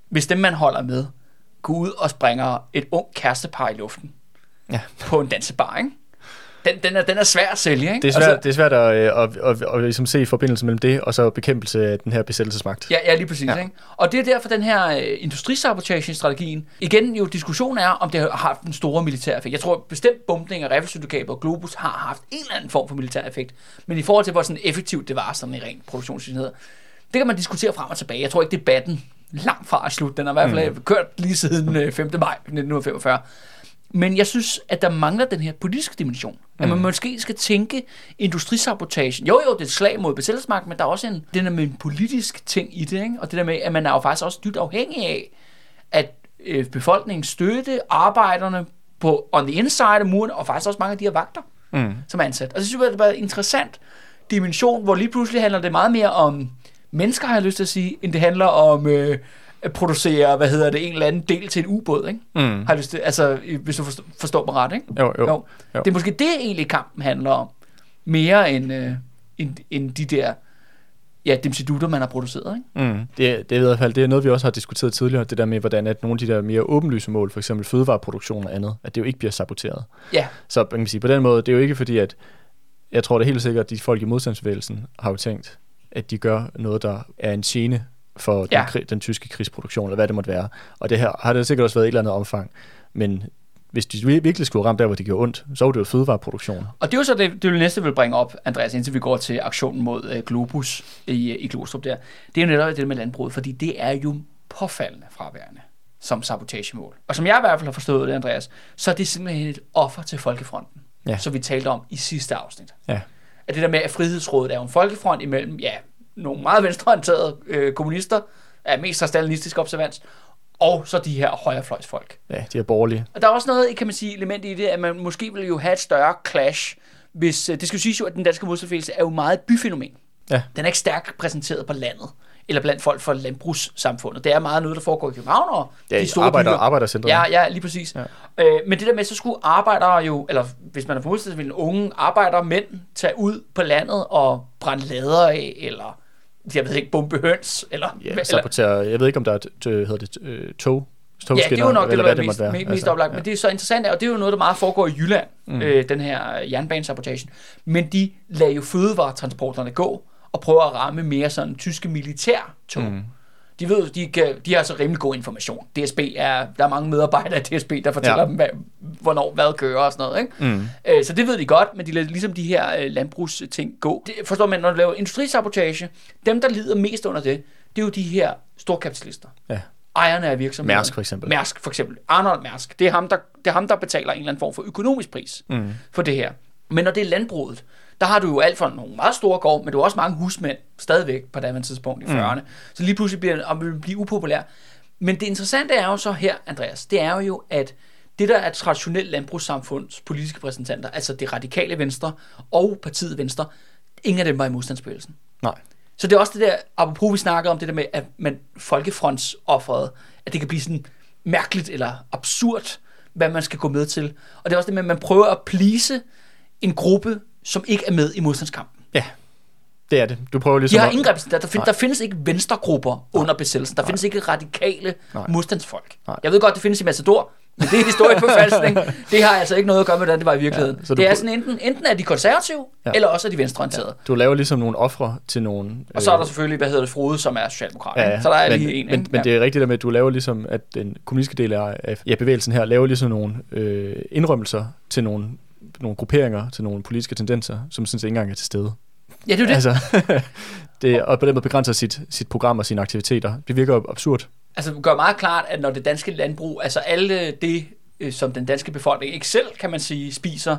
hvis dem man holder med, går ud og springer et ung kærestepar i luften Ja. på en dansebar, ikke? Den, den, er, den er svær at sælge, ikke? Det er svært, det er svært at, øh, at, at, at, at ligesom se forbindelsen mellem det, og så bekæmpelse af den her besættelsesmagt. Ja, ja lige præcis. Ja. Ikke? Og det er derfor den her øh, industrisabotage-strategien, igen jo diskussion er, om det har haft en stor militær effekt. Jeg tror bestemt bumpning af Reflexsyndikatet og Globus har haft en eller anden form for militær effekt. Men i forhold til, hvor sådan effektivt det var sådan i ren produktionsenhed, det kan man diskutere frem og tilbage. Jeg tror ikke, debatten langt fra er slut. Den har i hvert fald mm. kørt lige siden øh, 5. maj 1945. Men jeg synes, at der mangler den her politiske dimension. Mm. At man måske skal tænke industrisabotagen. Jo, jo, det er et slag mod besættelsesmagt, men der er også en, den der med en politisk ting i det. Ikke? Og det der med, at man er jo faktisk også dybt afhængig af, at øh, befolkningen støtte arbejderne på on the inside af muren, og faktisk også mange af de her vagter, Mm. som er ansat. Og så synes jeg, det var en interessant dimension, hvor lige pludselig handler det meget mere om mennesker, har jeg lyst til at sige, end det handler om øh, at producere, hvad hedder det, en eller anden del til en ubåd, ikke? Mm. Har jeg lyst til, altså, hvis du forstår, forstår mig ret, ikke? Jo, jo. jo. Det er måske det, egentlig kampen handler om. Mere end, øh, end, end de der ja, dimsidutter, man har produceret, ikke? Mm. Det, det er i hvert fald det er noget, vi også har diskuteret tidligere, det der med, hvordan at nogle af de der mere åbenlyse mål, for eksempel fødevareproduktion og andet, at det jo ikke bliver saboteret. Ja, Så man kan sige, på den måde, det er jo ikke fordi, at jeg tror det helt sikkert, at de folk i modstandsbevægelsen har jo tænkt, at de gør noget, der er en gene for den, Ja. krig, den tyske krigsproduktion, eller hvad det måtte være. Og det her har det sikkert også været et eller andet omfang. Men hvis de vir- virkelig skulle ramme der, hvor det gjorde ondt, så var det jo fødevareproduktion. og det er jo så det, det, næste, vil bringe op, Andreas, indtil vi går til aktionen mod øh, Globus i, øh, i Glostrup der. Det er jo netop det med landbruget, fordi det er jo påfaldende fraværende som sabotagemål. Og som jeg i hvert fald har forstået det, Andreas, så er det simpelthen et offer til Folkefronten, Ja. som vi talte om i sidste afsnit. Ja. At det der med, at Frihedsrådet er en folkefront imellem, ja, nogle meget venstreorienterede øh, kommunister, er mest af stalinistisk observans, og så de her højrefløjsfolk. Ja, de er borgerlige. Og der er også noget, kan man sige, element i det, at man måske vil jo have et større clash, hvis, øh, det skal jo siges jo, at den danske modstandsbevægelse er jo meget et byfænomen. Ja. Den er ikke stærkt præsenteret på landet, eller blandt folk fra landbrugssamfundet. Det er meget noget, der foregår i København og Ja, de store arbejder, byer. arbejdercentrene. Ja, ja, lige præcis. Ja. Øh, men det der med, så skulle arbejdere jo, eller hvis man er på modstandsbevægelsen, unge arbejdere, mænd, tage ud på landet og brænde lader af, eller jeg ved ikke, bombe høns, eller... Ja, sabotere, jeg ved ikke, om der er hedder det, øh, tog, Ja, det er jo nok det, eller der hvad er mest, mest, mest Altså, oplagt. ja. Men det er så interessant, og det er jo noget, der meget foregår i Jylland, mm. øh, den her jernbanesabotage. Men de lader jo fødevaretransporterne gå, og prøver at ramme mere sådan tyske militærtog. Mm. De ved, de, kan, de har altså rimelig god information. DSB er, der er mange medarbejdere i DSB, der fortæller ja. Dem, hvad, hvornår hvad kører og sådan noget. Ikke? Mm. Øh, så det ved de godt, men de lader ligesom de her øh, landbrugsting gå. Det, forstår man, når du laver industrisabotage, dem, der lider mest under det, det er jo de her storkapitalister. Ja. Ejerne af virksomheder. Mærsk for eksempel. Mærsk for eksempel. Arnold Mærsk. Det er ham, der, det er ham, der betaler en eller anden form for økonomisk pris Mm. for det her. Men når det er landbruget, der har du jo alt fra nogle meget store gård, men du har også mange husmænd stadigvæk på daværende tidspunkt i 40'erne. Så lige pludselig bliver det, blive upopulær. Men det interessante er jo så her, Andreas, det er jo, at det der er traditionelt landbrugssamfunds politiske repræsentanter, altså det radikale venstre og partiet venstre, ingen af dem var i modstandsbevægelsen. Nej. Så det er også det der, apropos vi snakkede om det der med, at man folkefrontsofferet, at det kan blive sådan mærkeligt eller absurd, hvad man skal gå med til. Og det er også det med, at man prøver at please en gruppe, som ikke er med i modstandskampen. Ja, det er det. Du prøver De ligesom har at- ingen repræsentanter. Der, find, Nej. der findes ikke venstregrupper under besættelsen. Der findes ikke radikale Nej. modstandsfolk. Nej. Jeg ved godt, det findes i Matador, men det er historieforfalskning. [laughs] det har altså ikke noget at gøre med, hvordan det var i virkeligheden. Ja, så det er sådan enten, enten er de konservative, Ja. eller også er de venstreorienterede. Ja. Du laver ligesom nogle ofre til nogle... Og så er der selvfølgelig, hvad hedder det, Frode, som er socialdemokrat. Ja, Ja, så der er men, lige en. men, ikke? men det er rigtigt der med, at du laver ligesom, at den kommunistiske del af af ja, bevægelsen her, laver ligesom nogle øh, indrømmelser til nogle, nogle grupperinger, til nogle politiske tendenser, som sådan set ikke engang er til stede. ja, det er det. Altså, [laughs] det, og på den måde begrænser sit, sit program og sine aktiviteter. Det virker jo absurd. Altså, det gør meget klart, at når det danske landbrug, altså alle det, øh, som den danske befolkning ikke selv, kan man sige, spiser,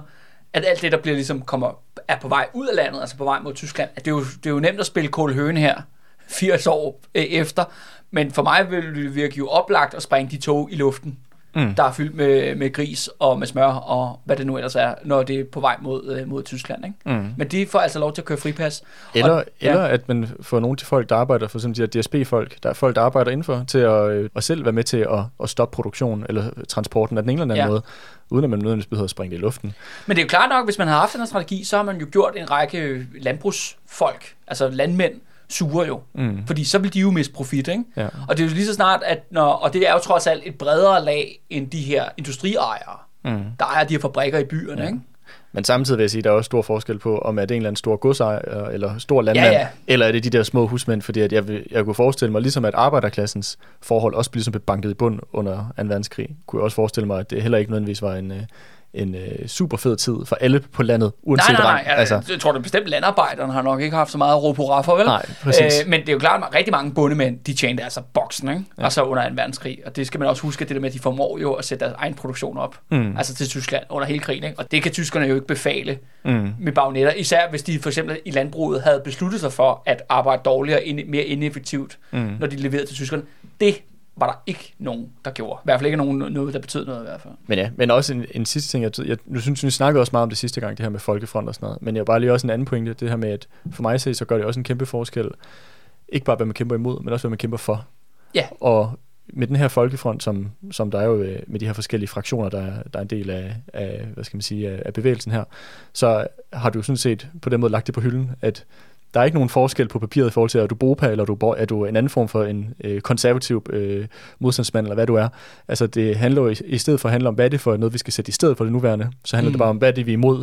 at alt det, der bliver ligesom kommer, er på vej ud af landet, altså på vej mod Tyskland, at det er jo, det er jo nemt at spille Kål Høne her, 80 år øh, efter, men for mig vil det virke jo oplagt at springe de tog i luften, Mm. der er fyldt med, med gris og med smør og hvad det nu ellers er, når det er på vej mod, øh, mod Tyskland. Ikke? Mm. Men de får altså lov til at køre fripas. Eller, Og- ja. eller at man får nogle de folk, der arbejder, for eksempel de her DSB-folk, der er folk, der arbejder indenfor, til at, øh, at selv være med til at, at stoppe produktionen eller transporten af den ene eller anden Ja. måde, uden at man nødvendigvis behøver at springe det i luften. Men det er jo klart nok, hvis man har haft den her strategi, så har man jo gjort en række landbrugsfolk, altså landmænd, sure jo. Mm. Fordi så vil de jo miste profit, ikke? Ja. Og det er jo lige så snart, at når, og det er jo trods alt et bredere lag end de her industriejere, Mm. der ejer de her fabrikker i byerne, ja. ikke? Men samtidig vil jeg sige, at der er også stor forskel på, om er det en eller anden stor godsejer eller stor landmand, Ja, ja. eller er det de der små husmænd, fordi at jeg, vil, jeg kunne forestille mig, ligesom at arbejderklassens forhold også blev ligesom banket i bund under 2. verdenskrig, kunne jeg også forestille mig, at det heller ikke nødvendigvis var en, øh, en øh, super fed tid for alle på landet, uanset Nej, nej, nej. rang. Altså, jeg tror da bestemt, landarbejderne har nok ikke haft så meget at råbe hurra for, vel? Nej, præcis. Øh, men det er jo klart, at rigtig mange bondemænd, de tjente altså boksen, ikke? Ja. Altså under 2. verdenskrig. Og det skal man også huske, det der med, at de formår jo at sætte deres egen produktion op. Mm. Altså til Tyskland under hele krigen, ikke? Og det kan tyskerne jo ikke befale Mm. med bagnetter. Især hvis de for eksempel i landbruget havde besluttet sig for at arbejde dårligere og mere ineffektivt, Mm. når de leverede til tyskerne. Det var der ikke nogen, der gjorde. I hvert fald ikke nogen, noget, der betød noget i hvert fald. Men ja, men også en, en sidste ting, jeg, jeg nu synes, vi snakkede også meget om det sidste gang, det her med folkefront og sådan noget, men jeg bare lige også en anden pointe, det her med, at for mig at se, så gør det også en kæmpe forskel, ikke bare hvad man kæmper imod, men også hvad man kæmper for. Ja. Og med den her folkefront, som, som der er jo øh, med de her forskellige fraktioner, der, er- der er en del af, af, hvad skal man sige, af, af bevægelsen her, så har du sådan set på den måde lagt det på hylden, at der er ikke nogen forskel på papiret i forhold til, at du er BOPA, eller er du, er du en anden form for en øh, konservativ øh, modstandsmand, eller hvad du er. Altså det handler jo i, i stedet for at handle om, hvad er det for noget, vi skal sætte i stedet for det nuværende, så handler mm. Det bare om, hvad er det, vi er imod.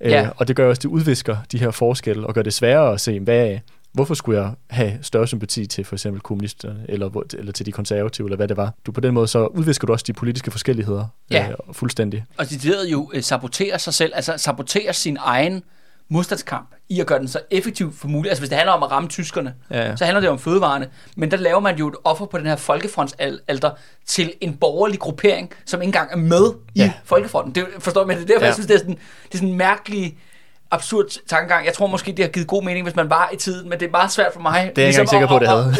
Øh, Ja. Og det gør også, det udvisker de her forskelle, og gør det sværere at se, hvad, hvorfor skulle jeg have større sympati til for eksempel kommunisterne, eller, eller til de konservative, eller hvad det var. Du på den måde, så udvisker du også de politiske forskelligheder Ja. øh, fuldstændig. Og de jo øh, saboterer sig selv, altså saboterer sin egen modstandskamp i at gøre den så effektiv for muligt. Altså hvis det handler om at ramme tyskerne, Ja, ja. så handler det om fødevarene. Men der laver man jo et offer på den her folkefrontsalter til en borgerlig gruppering, som ikke engang er med i Ja. folkefronten. Det, forstår man det? er Derfor, ja. Jeg synes, det er sådan, det er sådan en mærkelig absurd tankegang. Jeg tror måske, det har givet god mening, hvis man var i tiden, men det er meget svært for mig. Det er jeg ikke engang sikker på, det havde.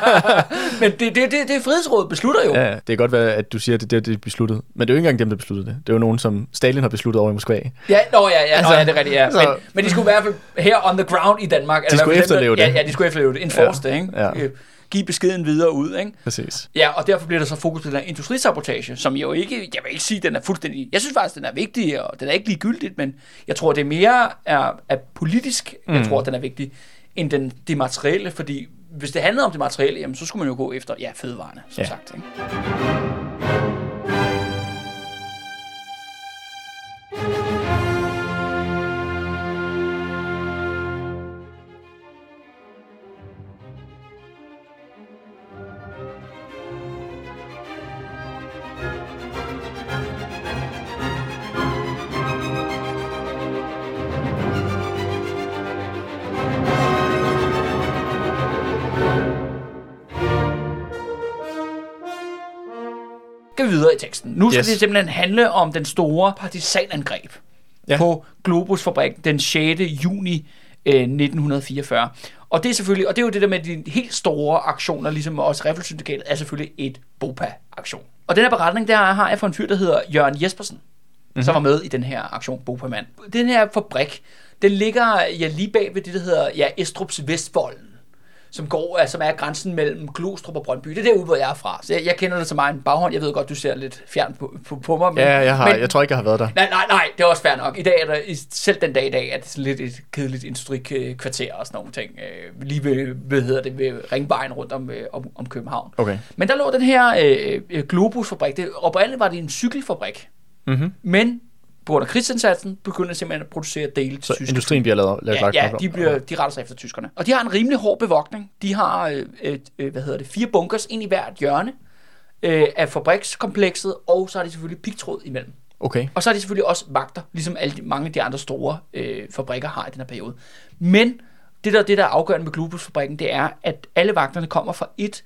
[laughs] men det, det, det, det frihedsrådet beslutter jo. Ja, det kan godt være, at du siger, at det er det, de besluttede. Men det er jo ikke engang dem, der besluttede det. Det er jo nogen, som Stalin har besluttet over i Moskva. Ja, nå, ja, ja, altså, nå, ja det er rigtigt, ja. så- Men, men de skulle i hvert fald her on the ground i Danmark. i skulle dem, efterleve det. Ja, ja, de skulle efterleve det. Enforce Ja, det, ikke? ja. Give beskeden videre ud, ikke? Præcis. Ja, og derfor bliver der så fokus på den her industrisabotage, som jo ikke, jeg vil ikke sige, den er fuldstændig, jeg synes faktisk, den er vigtig, og den er ikke ligegyldigt, men jeg tror, det er mere er, er politisk, mm. jeg tror, den er vigtig, end den, det materielle, fordi hvis det handlede om det materielle, jamen, så skulle man jo gå efter, ja, fødevarene, som Ja. sagt. Ikke? Vi videre i teksten. Nu skal Yes. det simpelthen handle om den store partisanangreb ja. På Globus fabrik den 6. juni øh, 1944. Og det er selvfølgelig, og det er jo det der med de helt store aktioner, ligesom også Revolutionssyndikatet, er selvfølgelig et BOPA-aktion. Og den her beretning, der har jeg fra en fyr, der hedder Jørgen Jespersen, mm-hmm. som var med i den her aktion BOPA-mand. Den her fabrik, den ligger ja, lige bag ved det, der hedder ja, Estrups Vestvolden som går, altså, som er grænsen mellem Glostrup og Brøndby. Det er derude, hvor jeg er fra. Så jeg, jeg kender det som egen baghånd. Jeg ved godt, du ser lidt fjern på, på, på mig. Men, Ja, jeg, har, men, jeg tror ikke, jeg har været der. Nej, nej, nej, det er også fair nok. I dag er der, i- selv den dag i dag, er det lidt et kedeligt industrikvarter og sådan nogle ting. Øh, lige ved, ved, hedder det, ved ringvejen rundt om, øh, om, om København. Okay. Men der lå den her øh, øh, Globus-fabrik. Det, oprindeligt var det en cykelfabrik. Mm-hmm. Men på grund af krigsindsatsen begyndte de simpelthen at producere dele til Så tyske industrien bliver lavet, lavet Ja, ja de, bliver, de retter sig efter tyskerne. Og de har en rimelig hård bevogtning. De har, øh, øh, øh, hvad hedder det, fire bunkers ind i hvert hjørne øh, af fabrikskomplekset, og så har de selvfølgelig pigtråd imellem. Okay. Og så har de selvfølgelig også vagter, ligesom alle de, mange af de andre store øh, fabrikker har i den her periode. Men det der, det, der er afgørende med Globus-fabrikken, det er, at alle vagterne kommer fra et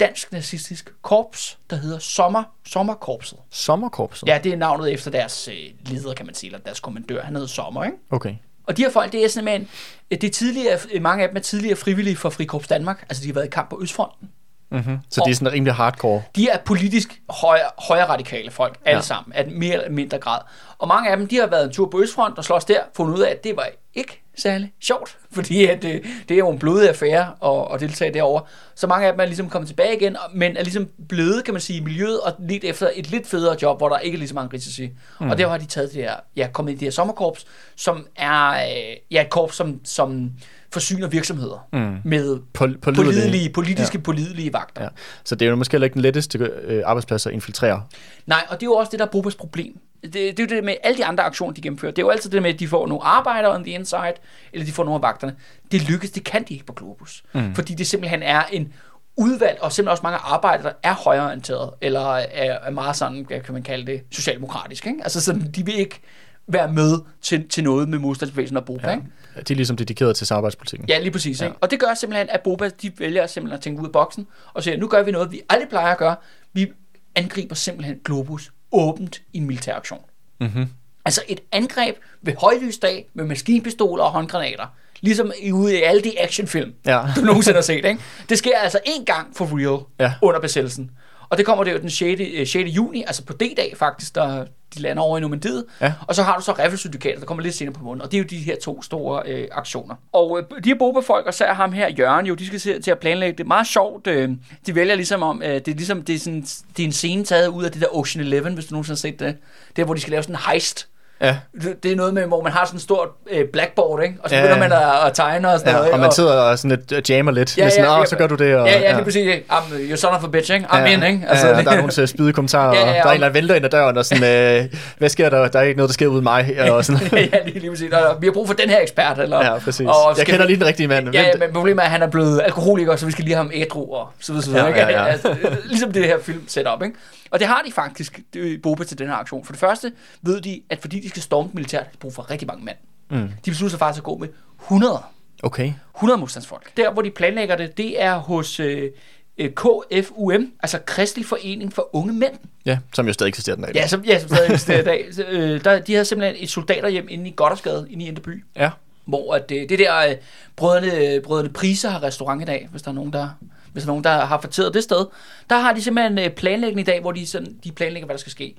dansk nazistisk korps, der hedder Sommer, Sommerkorpset. Sommerkorpset? Ja, det er navnet efter deres øh, leder, kan man sige, eller deres kommandør. Han hedder Sommer, ikke? Okay. Og de her folk, det er simpelthen, det er tidligere, mange af dem er tidligere frivillige for Frikorps Danmark. Altså, de har været i kamp på Østfronten. Mm-hmm. Så de er sådan rimelig hardcore. De er politisk højre, højre radikale folk, alle ja. sammen, af mere eller mindre grad. Og mange af dem, de har været en tur på Østfront og slås der, fundet ud af, at det var ikke særlig sjovt, [laughs] fordi at det, det er jo en blodig affære at, at deltage derovre. Så mange af dem er ligesom kommet tilbage igen, men er ligesom blevet, kan man sige, i miljøet og lidt efter et lidt federe job, hvor der ikke er lige så mange risici. Mm. Og derfor har de taget det her, ja, kommet i det her sommerkorps, som er øh, ja, et korps, som, som forsyner virksomheder mm. med Pol- pålidelige- pålidelige, politiske ja. pålidelige vagter. Ja. Så det er jo måske heller ikke den letteste øh, arbejdsplads at infiltrere. Nej, og det er jo også det, der er Bobas problem. Det, det er jo det med alle de andre aktioner, de gennemfører. Det er jo altid det med, at de får nogle arbejdere on the inside, eller de får nogle af vagterne. Det lykkes, det kan de ikke på Globus. Mm. Fordi det simpelthen er en udvalg, og simpelthen også mange arbejdere, der er højreorienteret, eller er, er meget sådan, hvad kan man kalde det, socialdemokratisk. Ikke? Altså sådan, de vil ikke være med til, til noget med modstandsbevægelsen og Boba. Ja. Ikke? De er ligesom dedikeret til samarbejdspolitikken. Ja, lige præcis. Ja. Ikke? Og det gør simpelthen, at Boba de vælger simpelthen at tænke ud af boksen, og siger, nu gør vi noget, vi aldrig plejer at gøre. Vi angriber simpelthen Globus åbent i en militæraktion. Mm-hmm. Altså et angreb ved højlysdag med maskinpistoler og håndgranater. Ligesom i ude i alle de actionfilm, Ja. du nogensinde har set. Ikke? Det sker altså én gang for real Ja. under besættelsen. Og det kommer det jo den 6. øh, 6. juni, altså på D-dag faktisk, der de lander over i Normandiet. Ja. Og så har du så Revolsyndikatet, der kommer lidt senere på måneden. Og det er jo de her to store øh, aktioner. Og øh, de her Boba-folk, og især ham her, Jørgen, jo, de skal se, til at planlægge det. Meget sjovt. Øh, de vælger ligesom om, øh, det er ligesom, det er, sådan, det er en scene taget ud af det der Ocean Eleven, hvis du nogensinde har set det. Det er, hvor de skal lave sådan en heist. Ja. Det er noget med, hvor man har sådan en stort øh, blackboard, ikke? Og så Ja, begynder ja. man at, at tegne og sådan ja. noget. Og ikke? man sidder og sådan lidt øh, jammer lidt. Ja, ja, sådan, ja, så gør du det. Og, ja, ja, lige præcis. ikke? I'm uh, your son of a bitch, ikke? I'm Ja, in, ikke? Altså, ja, der er nogle til spydige kommentarer, [laughs] Ja, ja, ja, ja, ja, der er og- en, der vælter ind ad døren, og sådan, øh, hvad sker der? Der er ikke noget, der sker uden mig. Og sådan. [laughs] ja, lige, lige præcis. Og vi har brug for den her ekspert, eller? Ja, præcis. Og Jeg kender vi- lige den rigtige mand. Ja, ja, men problemet er, at han er blevet alkoholiker, så vi skal lige have ham ædru og så videre, så videre. Ja, ja, ja. Altså, ligesom det her film setup, ikke? Og det har de faktisk, det er Boba til den her aktion. For det første ved de, at fordi de skal storme militært, har de brug for rigtig mange mænd. Mm. De beslutter sig faktisk at gå med 100 Okay. 100 modstandsfolk. Der, hvor de planlægger det, det er hos øh, øh, KFUM, altså Kristelig Forening for Unge Mænd. Ja, som jo stadig eksisterer den dag. Ja, som, ja, som stadig eksisterer i dag. Så, øh, der, de havde simpelthen et soldaterhjem inde i Goddersgade, inde i Indreby, Ja. hvor at, øh, det der øh, brødrene, brødrene Priser har restaurant i dag, hvis der er nogen, der, hvis der er nogen, der har forteret det sted. Der har de simpelthen øh, planlæggende i dag, hvor de, sådan, de planlægger, hvad der skal ske.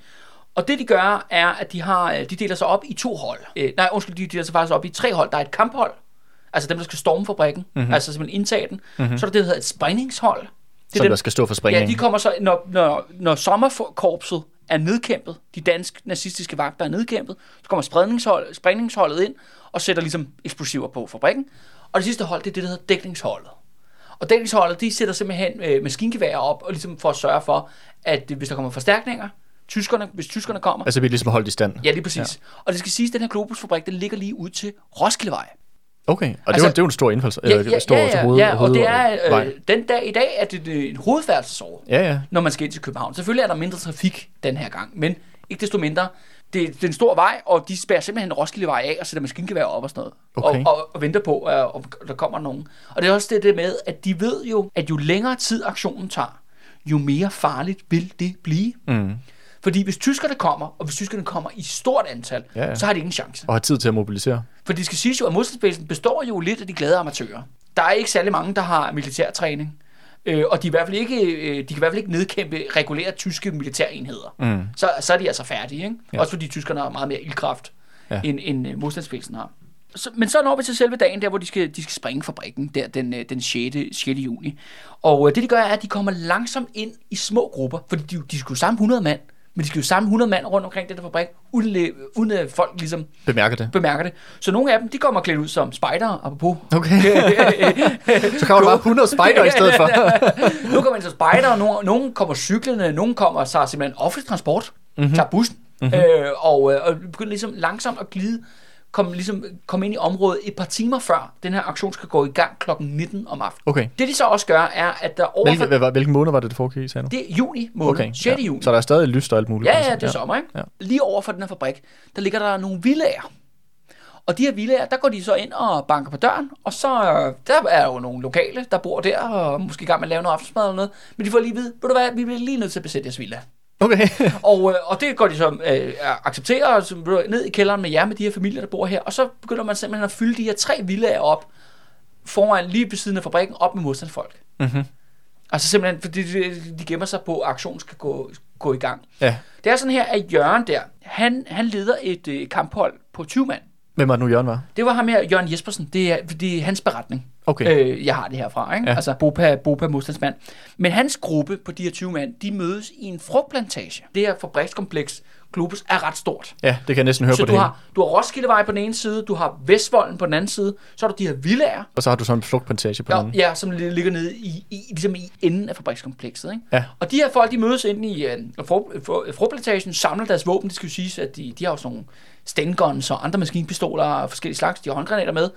Og det de gør, er, at de, har, øh, de deler sig op i to hold. Øh, nej, undskyld, de deler sig faktisk op i tre hold. Der er et kamphold, altså dem, der skal storme fabrikken, mm-hmm. altså simpelthen indtage den. Mm-hmm. Så er der det, der hedder et sprængningshold. Det er Som dem, der skal stå for Ja, springningen. de kommer så, når, når, når sommerkorpset er nedkæmpet, de danske nazistiske vagter er nedkæmpet, så kommer spredningshold, sprængningsholdet ind og sætter ligesom eksplosiver på fabrikken. Og det sidste hold, det er det, der hedder dækningsholdet. Og dækningsholdet, de sætter simpelthen øh, maskingeværer op, og ligesom for at sørge for, at øh, hvis der kommer forstærkninger, tyskerne, hvis tyskerne kommer, Altså, vi er ligesom holdt i stand. ja, lige præcis. Ja. Og det skal siges, at den her Globusfabrik, den ligger lige ud til Roskildevej. Okay, og det, Altså- er jo, det er jo en stor indfalds. Ja, ja, stor ja, ja, hoved, ja, og hoved- det er øh, den dag i dag, at det er en hovedfærdselsår Ja, ja. når man skal ind til København. Selvfølgelig er der mindre trafik den her gang, men ikke desto mindre. Det, det er en stor vej, og de spærrer simpelthen Roskildevej af og sætter maskingevær op og sådan noget. Okay. Og, og, og venter på, at om der kommer nogen. Og det er også det, det med, at de ved jo, at jo længere tid aktionen tager, jo mere farligt vil det blive. Mm. Fordi hvis tyskerne kommer, og hvis tyskerne kommer i stort antal, Ja, ja. så har de ingen chance. Og har tid til at mobilisere. For det skal siges jo, at modstandsbevægelsen består jo lidt af de glade amatører. Der er ikke særlig mange, der har militærtræning. Øh, og de, er i hvert fald ikke, øh, de kan i hvert fald ikke nedkæmpe regulære tyske militærenheder. Mm. Så, så er de altså færdige. Ikke? Ja. Også fordi tyskerne har meget mere ildkraft, Ja. end, end øh, modstandsbevægelsen har. Så, men så når vi til selve dagen, der hvor de skal, de skal springe fabrikken, der den, øh, den 6. 6. juni. Og øh, det de gør, er, at de kommer langsomt ind i små grupper, fordi de, de skal jo samle 100 mand, men de skal jo samle 100 mand rundt omkring den der fabrik, uden, uden at folk ligesom Bemærker det. bemærker det. Så nogle af dem, de kommer klædt ud som spejdere, apropos. Okay. [laughs] Så kommer der bare 100 spider i stedet for. nu kommer man som spejdere, nogle, nogle kommer cyklende, nogle kommer så simpelthen offentlig transport, mm-hmm. tager bussen, mm-hmm. øh, og, øh, og begynder ligesom langsomt at glide, komme ligesom, komme ind i området et par timer før den her aktion skal gå i gang kl. 19 om aftenen. Okay. Det de så også gør, er, at der over Hvilke, hvad, hvilken måned var det, det foregik, sagde du? det er juni måned, okay, 6. Ja. juni. Så der er stadig lyst og alt muligt. Ja, ja, det er sommer, ikke? Ja. Ja. Lige over for den her fabrik, der ligger der nogle villager. Og de her villager, der går de så ind og banker på døren, og så øh, der er jo nogle lokale, der bor der, og måske i gang med at lave noget aftensmad eller noget. Men de får lige at vide, ved du hvad, vi bliver lige nødt til at besætte jeres villa. Okay. [laughs] Og, øh, og det går de så øh, accepterer, og så ned i kælderen med jer, med de her familier, der bor her. Og så begynder man simpelthen at fylde de her tre villager op, foran lige ved siden af fabrikken, op med modstandsfolk. Mhm. Altså simpelthen, fordi de, de gemmer sig på, at aktionen skal gå, gå i gang. Ja. Det er sådan her, at Jørgen der, han, han leder et øh, kamphold på 20 mand. Hvem var det nu, Jørgen var? Det var ham her, Jørgen Jespersen. Det er, det er hans beretning. Okay. Øh, jeg har det herfra, ikke? Ja. Altså Bopa, Bopa modstandsmand. Men hans gruppe på de her 20 mand, de mødes i en frugtplantage. Det her fabrikskompleks, Globus, er ret stort. Ja, det kan jeg næsten høre Så på du det hele. har, du har Roskildevej på den ene side, du har Vestvolden på den anden side, så har du de her villager, Og så har du sådan en flugtplantage på den ja, anden. ja, som li- ligger nede i, i, ligesom i enden af fabrikskomplekset. Ikke? Ja. Og de her folk, de mødes inde i uh, frugtplantagen, samler deres våben. Det skal jo siges, at de, de har jo sådan nogle stenguns og andre maskinpistoler og forskellige slags. De har håndgranater med.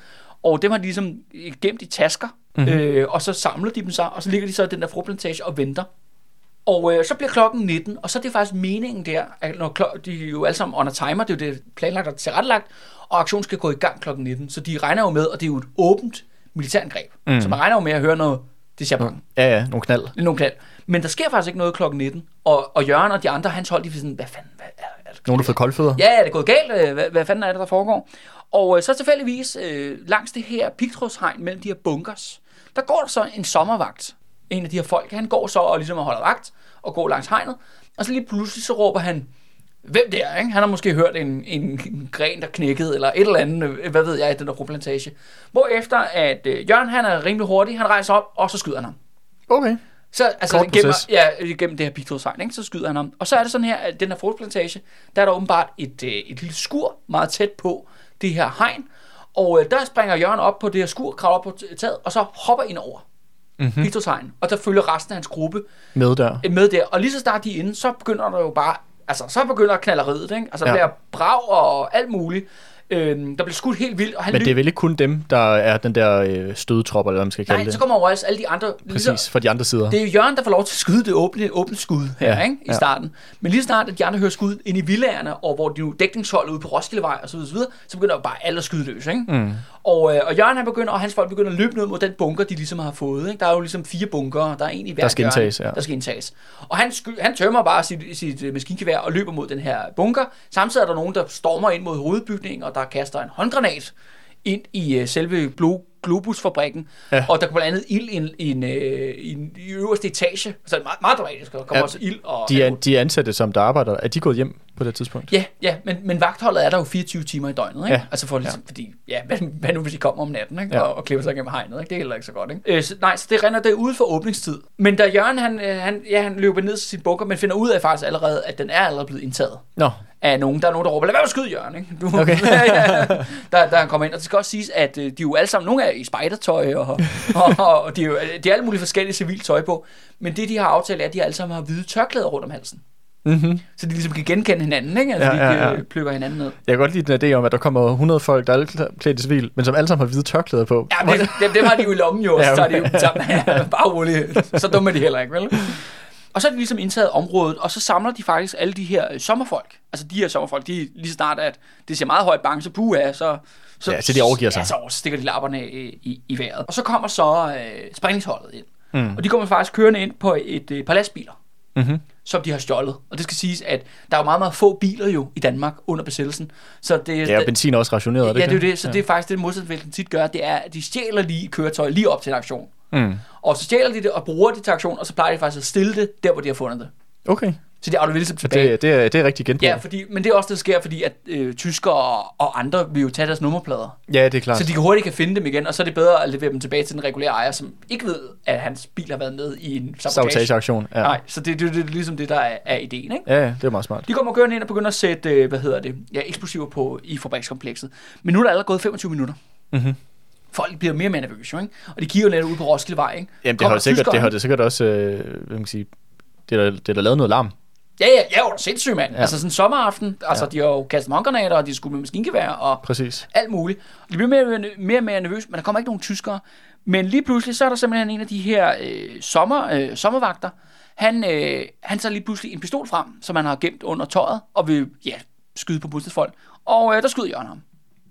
Og dem har de ligesom gemt i tasker. Mhm. Mm-hmm. Øh, og så samler de dem så, og så ligger de så i den der frugtplantage og venter. Og øh, så bliver klokken 19, og så er det faktisk meningen der, at når klo- de er jo alle sammen under timer, det er jo det planlagt og tilrettelagt, og aktionen skal gå i gang klokken 19. Så de regner jo med, og det er jo et åbent militærangreb. Mm. Så man regner jo med at høre noget, det er mm. Ja, ja, nogle knald. nogle knald. Men der sker faktisk ikke noget klokken 19, og, og Jørgen og de andre, hans hold, de er sådan, hvad fanden, hvad er, er der Nogen, der har fået koldfødder. Ja, er det gået galt? Øh, Hvad, hvad fanden er det, der foregår? Og øh, så tilfældigvis øh, langs det her pigtrådshegn mellem de her bunkers, der går der så en sommervagt. En af de her folk, han går så og ligesom holder vagt og går langs hegnet. Og så lige pludselig så råber han, hvem det er, ikke? Han har måske hørt en, en, en gren, der knækkede, eller et eller andet, øh, hvad ved jeg, i den der frugtplantage. Hvorefter at øh, Jørgen, han er rimelig hurtig, han rejser op, og så skyder han ham. Okay. Så altså, Kort gennem, proces. ja, gennem det her pigtrådshegn, ikke? så skyder han ham. Og så er det sådan her, at den her frugtplantage, der er der åbenbart et, øh, et lille skur meget tæt på det her hegn. Og øh, der springer Jørgen op på det her skur, kravler op på taget, og så hopper ind over mm-hmm. pigtrådshegn. Og der følger resten af hans gruppe Med der. øh, med der. Og lige så snart de er inde, så begynder der jo bare, altså så begynder knalleriet, ikke? Altså Ja. bliver brag og alt muligt. Øhm, der bliver skudt helt vildt, og han Men det er vel ikke kun dem, der er den der øh, stødetrop, eller hvad man skal kalde Nej, det. så kommer over også alle de andre. Præcis, fra de andre sider. Det er Jørgen, der får lov til at skyde det åbne, åbne skud her, Ja, ikke? I ja. starten. Men lige snart, at de andre hører skud ind i villagerne, og hvor de jo dækningshold ude på Roskildevej og så videre, så, begynder bare alle at skyde løs, ikke? Mm. Og, øh, og Jørgen han begynder, og hans folk begynder at løbe ned mod den bunker, de ligesom har fået. Ikke? Der er jo ligesom fire bunker, der er en i hver Der skal hjørne, indtages, ja. Der skal indtages. Og han, sky, han tømmer bare sit, sit øh, maskingevær og løber mod den her bunker. Samtidig er der nogen, der stormer ind mod hovedbygningen, og der kaster en håndgranat ind i uh, selve Glo- Globusfabrikken. Ja. Og der kommer blandt andet ild i en, i en, øh, i en i øverste etage. Så det er meget, meget dramatisk, og der kommer Ja, også ild. Og, De, er, de ansatte, som der arbejder, er de gået hjem på det tidspunkt? Ja, ja men, men vagtholdet er der jo 24 timer i døgnet, ikke? Ja. Altså for ligesom, ja. fordi, ja, hvad, hvad nu hvis de kommer om natten, ikke? Ja. Og, og klipper sig gennem hegnet, ikke? Det er heller ikke så godt, ikke? Øh, så, nej, så det render der ude for åbningstid. Men da Jørgen, han, øh, han, ja, han løber ned til sin bunker, men finder ud af faktisk allerede, at den er allerede blevet indtaget Nå, af nogen. Der er nogen, der råber, lad være med at skyde Jørgen, ikke? Du, Okay. [laughs] ja, ja, der, der han kommer ind. Og det skal også siges, at øh, de er jo alle sammen, nogle er i spejdertøj, og, og, og de, er jo, de har alle mulige forskellige civilt tøj på. Men det, de har aftalt, er, at de alle sammen har hvide tørklæder rundt om halsen. mm-hmm. Så de ligesom kan genkende hinanden, ikke? Altså, Ja, ja, ja, de ja. ja. plukker hinanden ned. Jeg kan godt lide den idé om, at der kommer 100 folk, der er alle klæ- klædt i civil, men som alle sammen har hvide tørklæder på. Ja, men det, dem, dem har de jo i lommen jo, og så Ja, tager de jo sammen. [laughs] Ja, bare roligt. Så dumme er de heller ikke, vel? Og så er de ligesom indtaget området, og så samler de faktisk alle de her øh, sommerfolk. Altså de her sommerfolk, de lige så snart, at det ser meget højt bange, så puha, så... så Ja, så de overgiver sig. Ja, så stikker de lapperne i, i, i vejret. Og så kommer så øh, sprængningsholdet ind. Mm. Og de kommer faktisk kørende ind på et øh, par lastbiler, Mm-hmm. som de har stjålet. Og det skal siges, at der er jo meget, meget få biler jo i Danmark under besættelsen. Så det, Ja, og benzin er også rationeret, er det ja, ikke det er det. Så Ja. det er faktisk det, modstandsbevægelsen tit gør, det er, at de stjæler lige køretøj lige op til en aktion. Mm. Og så stjæler de det og bruger det til aktion, og så plejer de faktisk at stille det der, hvor de har fundet det. Okay, Så de afleverer ligesom tilbage. det, det, er, det er rigtig genbrug. Ja, fordi, men det er også det, der sker, fordi at øh, tyskere og andre vil jo tage deres nummerplader. ja, det er klart. Så de kan hurtigt kan finde dem igen, og så er det bedre at levere dem tilbage til den regulære ejer, som ikke ved, at hans bil har været med i en sabotage. Sabotageaktion, ja. Nej, så det, det, det, er ligesom det, der er, er ideen, ikke? Ja, ja, det er meget smart. De kommer kørende ind og begynder at sætte, øh, hvad hedder det, ja, eksplosiver på i fabrikskomplekset. Men nu er der allerede gået 25 minutter. Mm-hmm. Folk bliver mere nervøse, ikke? Og de kigger jo lidt ud på Roskilde Vej, ikke? Jamen, det har, sikkert, det har det sikkert også, øh, hvad kan man sige, det er, der, det er der lavet noget larm. Ja, ja, ja, hvor sindssygt, mand. Ja. Altså sådan en sommeraften, altså Ja. de har jo kastet håndgranater, og de har skudt med maskingevær, og Præcis. alt muligt. Og de bliver mere, og mere og mere nervøse, men der kommer ikke nogen tyskere. Men lige pludselig, så er der simpelthen en af de her øh, sommer, øh, sommervagter. Han, øh, han tager lige pludselig en pistol frem, som han har gemt under tøjet, og vil ja, skyde på modstandsfolk. Og øh, der skyder Jørgen ham.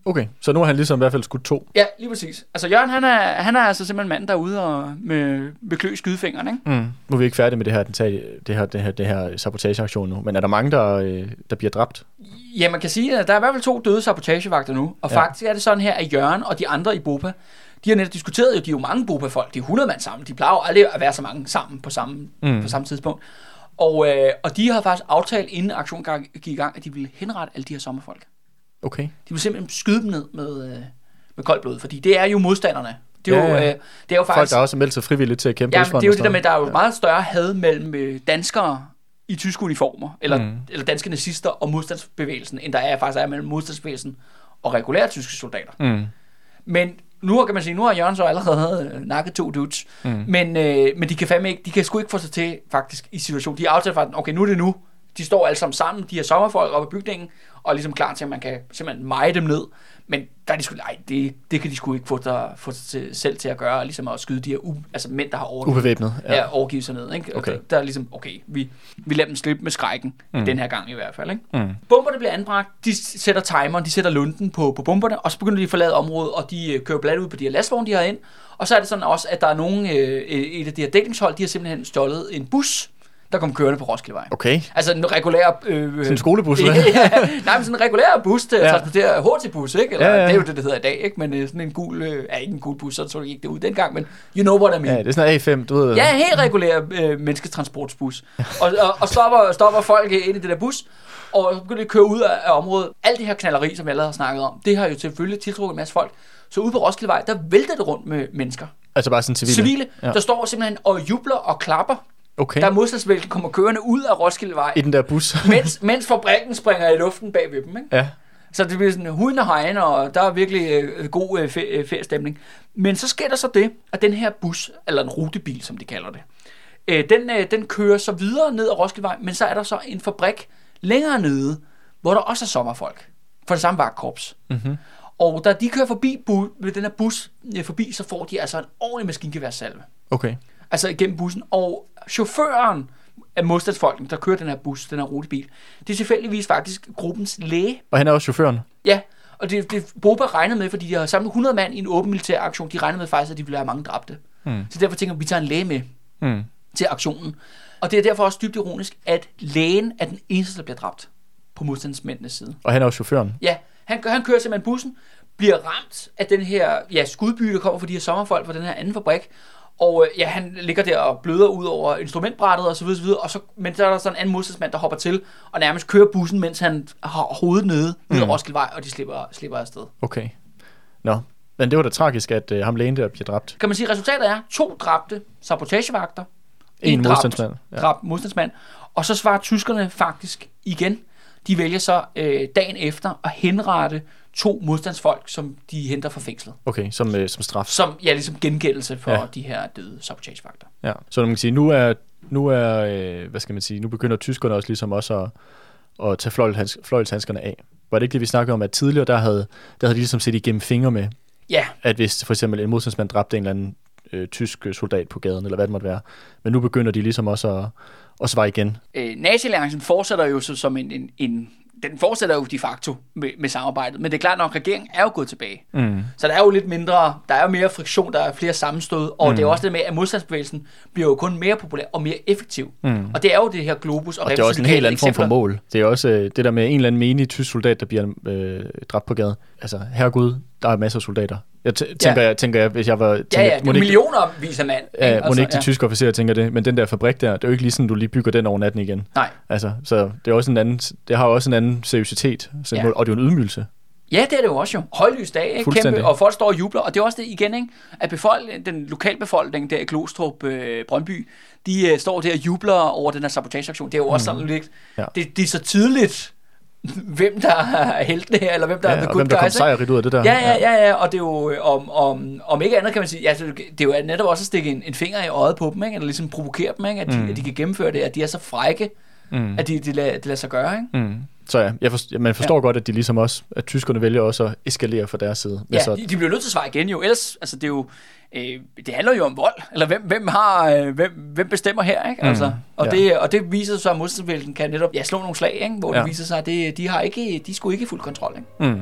Okay, så nu har han ligesom i hvert fald skudt to. Ja, lige præcis. Altså Jørgen, han er, han er altså simpelthen manden derude og med, med klø skydefingeren, ikke? Mm. Nu er vi ikke færdige med det her, det her, det her, det her sabotageaktion nu, men er der mange, der, øh, der bliver dræbt? Ja, man kan sige, at der er i hvert fald to døde sabotagevagter nu. Og ja. Faktisk er det sådan her, at Jørgen og de andre i Bopa, de har netop diskuteret jo, de er jo mange Bopa-folk, de er 100 mand sammen. De plejer jo aldrig at være så mange sammen på samme, mm. På samme tidspunkt. Og, øh, og de har faktisk aftalt, inden aktionen gik i gang, at de ville henrette alle de her sommerfolk. Okay. De vil simpelthen skyde dem ned med, øh, med koldt blod, fordi det er jo modstanderne. Det er, Ja, jo, ja. øh, det er jo Folk, faktisk... der også er meldt sig frivilligt til at kæmpe Ja, men det er jo det der med, der er jo noget. meget større had mellem øh, danskere i tyske uniformer, eller, mm. Eller danske nazister og modstandsbevægelsen, end der er faktisk er mellem modstandsbevægelsen og regulære tyske soldater. Ja. Mm. Men nu kan man sige, nu har Jørgen så allerede øh, nakket to dudes, mm. Men, øh, men de kan fandme ikke, de kan sgu ikke få sig til faktisk i situationen. De har aftalt faktisk, okay, nu er det nu. De står alle sammen sammen, de her sommerfolk oppe i bygningen, og ligesom klar til, at man kan simpelthen meje dem ned. Men der er de sgu, nej, det, det kan de sgu ikke få, der, få sig til, selv til at gøre, ligesom at skyde de her u, altså mænd, der har overgivet, Ubevæbnet. ja. ja, overgivet sig ned. Ikke? Okay. Der, der er ligesom, okay, vi, vi lader dem slippe med skrækken, mm. Den her gang i hvert fald. Ikke? Mm. Bomberne bliver anbragt, de sætter timeren, de sætter lunden på, på bomberne, og så begynder de at forlade området, og de øh, kører blandt ud på de her lastvogne, de har ind. Og så er det sådan også, at der er nogen, øh, et af de her dækningshold, de har simpelthen stjålet en bus, der kom kørende på Roskildevej. Okay. Altså en regulær... Øh, Sådan en skolebus, [laughs] ja, nej, men sådan en regulær bus at Ja. transportere HT-bus, ikke? Eller, Ja, ja. Det er jo det, det hedder i dag, ikke? Men øh, sådan en gul... Øh, ja, ikke en gul bus, så så ikke det ud dengang, men you know what I mean. Ja, det er sådan en A5, du ved. Ja, helt regulær øh, mennesketransportbus. Og, og, og stopper, stopper folk ind i det der bus, og så begynder de at køre ud af, af området. Alt det her knalleri, som jeg allerede har snakket om, det har jo selvfølgelig tiltrukket en masse folk. Så ude på Roskildevej, der vælter det rundt med mennesker. Altså bare sådan civile. Civile, Ja. der står simpelthen og jubler og klapper, Okay. der modstandsvælgen kommer kørende ud af Roskildevej, I den der bus. [laughs] mens, mens fabrikken springer i luften bag ved dem. Ikke? ja. Så det bliver sådan huden og og der er virkelig øh, god øh, øh, feriestemning. Men så sker der så det, at den her bus, eller en rutebil, som de kalder det, øh, den, øh, den kører så videre ned ad Roskildevej, men så er der så en fabrik længere nede, hvor der også er sommerfolk for det samme vagtkorps. Mm-hmm. Og da de kører forbi bu- med den her bus øh, forbi, så får de altså en ordentlig maskingeværsalve. Okay. Altså igennem bussen. Og chaufføren af modstandsfolken, der kører den her bus, den her rutebil, det er tilfældigvis faktisk gruppens læge. Og han er også chaufføren. Ja, Og det, det Boba regnede med, fordi de har samlet 100 mand i en åben militær aktion, de regnede med faktisk, at de ville have mange dræbte. Mm. Så derfor tænker vi, vi tager en læge med Mm. til aktionen. Og det er derfor også dybt ironisk, at lægen er den eneste, der bliver dræbt på modstandsmændenes side. Og han er jo chaufføren. Ja, han, han kører simpelthen bussen, bliver ramt af den her ja, skudby, der kommer fra de her sommerfolk fra den her anden fabrik, og øh, ja, han ligger der og bløder ud over instrumentbrættet og så videre, så videre, og så, men så er der sådan en anden modstandsmand, der hopper til og nærmest kører bussen, mens han har hovedet nede Mm. Roskildevej, og de slipper, slipper afsted. Okay. Nå. Men det var da tragisk, at øh, ham lægen der bliver dræbt. Kan man sige, at resultatet er to dræbte sabotagevagter, En dræbt- modstandsmand. Ja. dræbt modstandsmand, og så svarer tyskerne faktisk igen. De vælger så øh, dagen efter at henrette to modstandsfolk, som de henter fra fængslet. Okay, som, øh, som straf. Som, ja, ligesom gengældelse for ja. De her døde sabotagevagter. Ja. Så man kan sige, nu er, nu er øh, hvad skal man sige, nu begynder tyskerne også ligesom også at, at tage fløjlshans, fløjlshandskerne af. Var det ikke det, vi snakkede om, at tidligere, der havde, der havde de ligesom set igennem fingre med, Ja, at hvis for eksempel en modstandsmand dræbte en eller anden øh, tysk soldat på gaden, eller hvad det måtte være. Men nu begynder de ligesom også at, at svare igen. øh, nazi fortsætter jo så som en, en, en den fortsætter jo de facto med, med samarbejdet, men det er klart nok, regeringen er jo gået tilbage. Mm. Så der er jo lidt mindre, der er jo mere friktion, der er flere sammenstød, og mm. det er også det med, at modstandsbevægelsen bliver jo kun mere populær og mere effektiv. Mm. Og det er jo det her globus og, Og det er også en helt anden form for mål. Det er også øh, det der med en eller anden menig tysk soldat, der bliver øh, dræbt på gaden. Altså, herregud, der er masser af soldater. Jeg t- tænker, jeg, tænker jeg, hvis jeg var... Tænker, Ja, ja, det er millioner viser mand. Ja, ikke? må Altså, ikke de tyske officerer tænker det, men den der fabrik der, det er jo ikke lige sådan, du lige bygger den over natten igen. Nej. Altså, så det, er også en anden, det har jo også en anden seriøsitet, Ja. ja. og det er jo en ydmygelse. Ja, det er det jo også jo. Højlys dag, ikke? Kæmpe, og folk står og jubler. Og det er også det igen, ikke? at befolk- den lokalbefolkning der i Glostrup, øh, Brøndby, de øh, står der og jubler over den her sabotageaktion. Det er jo også sådan lidt... Ja. Det, det er så tydeligt, hvem der er heltene her, eller hvem der er Ja, the og good hvem der kom guys. sejrigt ud af det der. Ja, ja, ja, ja, og det er jo, om, om, om ikke andet kan man sige, ja, altså, det er jo netop også at stikke en, en finger i øjet på dem, ikke? eller ligesom provokere dem, ikke? At, de, Mm. at de kan gennemføre det, at de er så frække, Mm. at de, de, lader, de lader sig gøre, ikke? Mm. Så ja, jeg forstår, man forstår ja. godt, at de ligesom også, at tyskerne vælger også at eskalere fra deres side. Ja, så, de, de bliver nødt til at svare igen jo, ellers, altså det er jo, øh, det handler jo om vold, eller hvem, hvem har, øh, hvem, hvem bestemmer her, ikke? Mm, Altså, og, ja. det, og det viser sig, at modstandsbevægelsen kan netop ja, slå nogle slag, ikke? Hvor ja. Det viser sig, at det, de har ikke, de skulle ikke fuld kontrol, ikke? mm.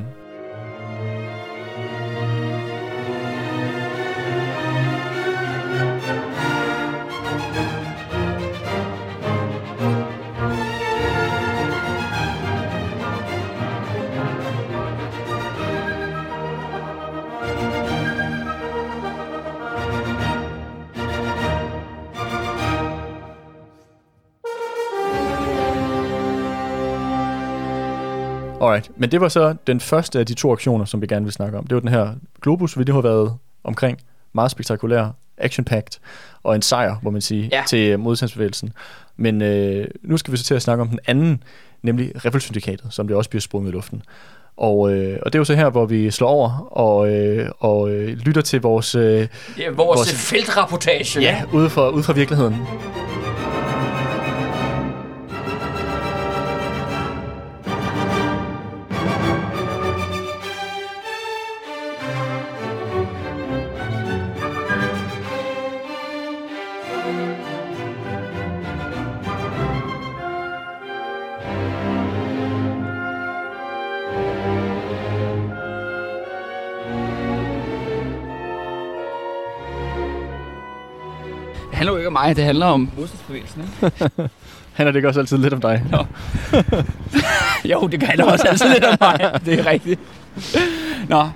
Alright, men det var så den første af de to aktioner, som vi gerne vil snakke om. Det var den her Globus, vi lige har været omkring. Meget spektakulær, action-packed, og en sejr, må man sige, Ja. ja. til modstandsbevægelsen. Men øh, nu skal vi så til at snakke om den anden, nemlig Revolsyndikatet, som det også bliver sprunget i luften. Og, øh, og det er jo så her, hvor vi slår over og, øh, og øh, lytter til vores, øh, Det vores, Vores- vores feltrapportage. ja, ude fra, ude fra virkeligheden. Handler jo ikke om mig, det handler om modstandsbevægelsen, ikke? [laughs] Handler det ikke også altid lidt om dig? [laughs] Jo, det handler også altid lidt om mig. [laughs] Det er rigtigt. Nå.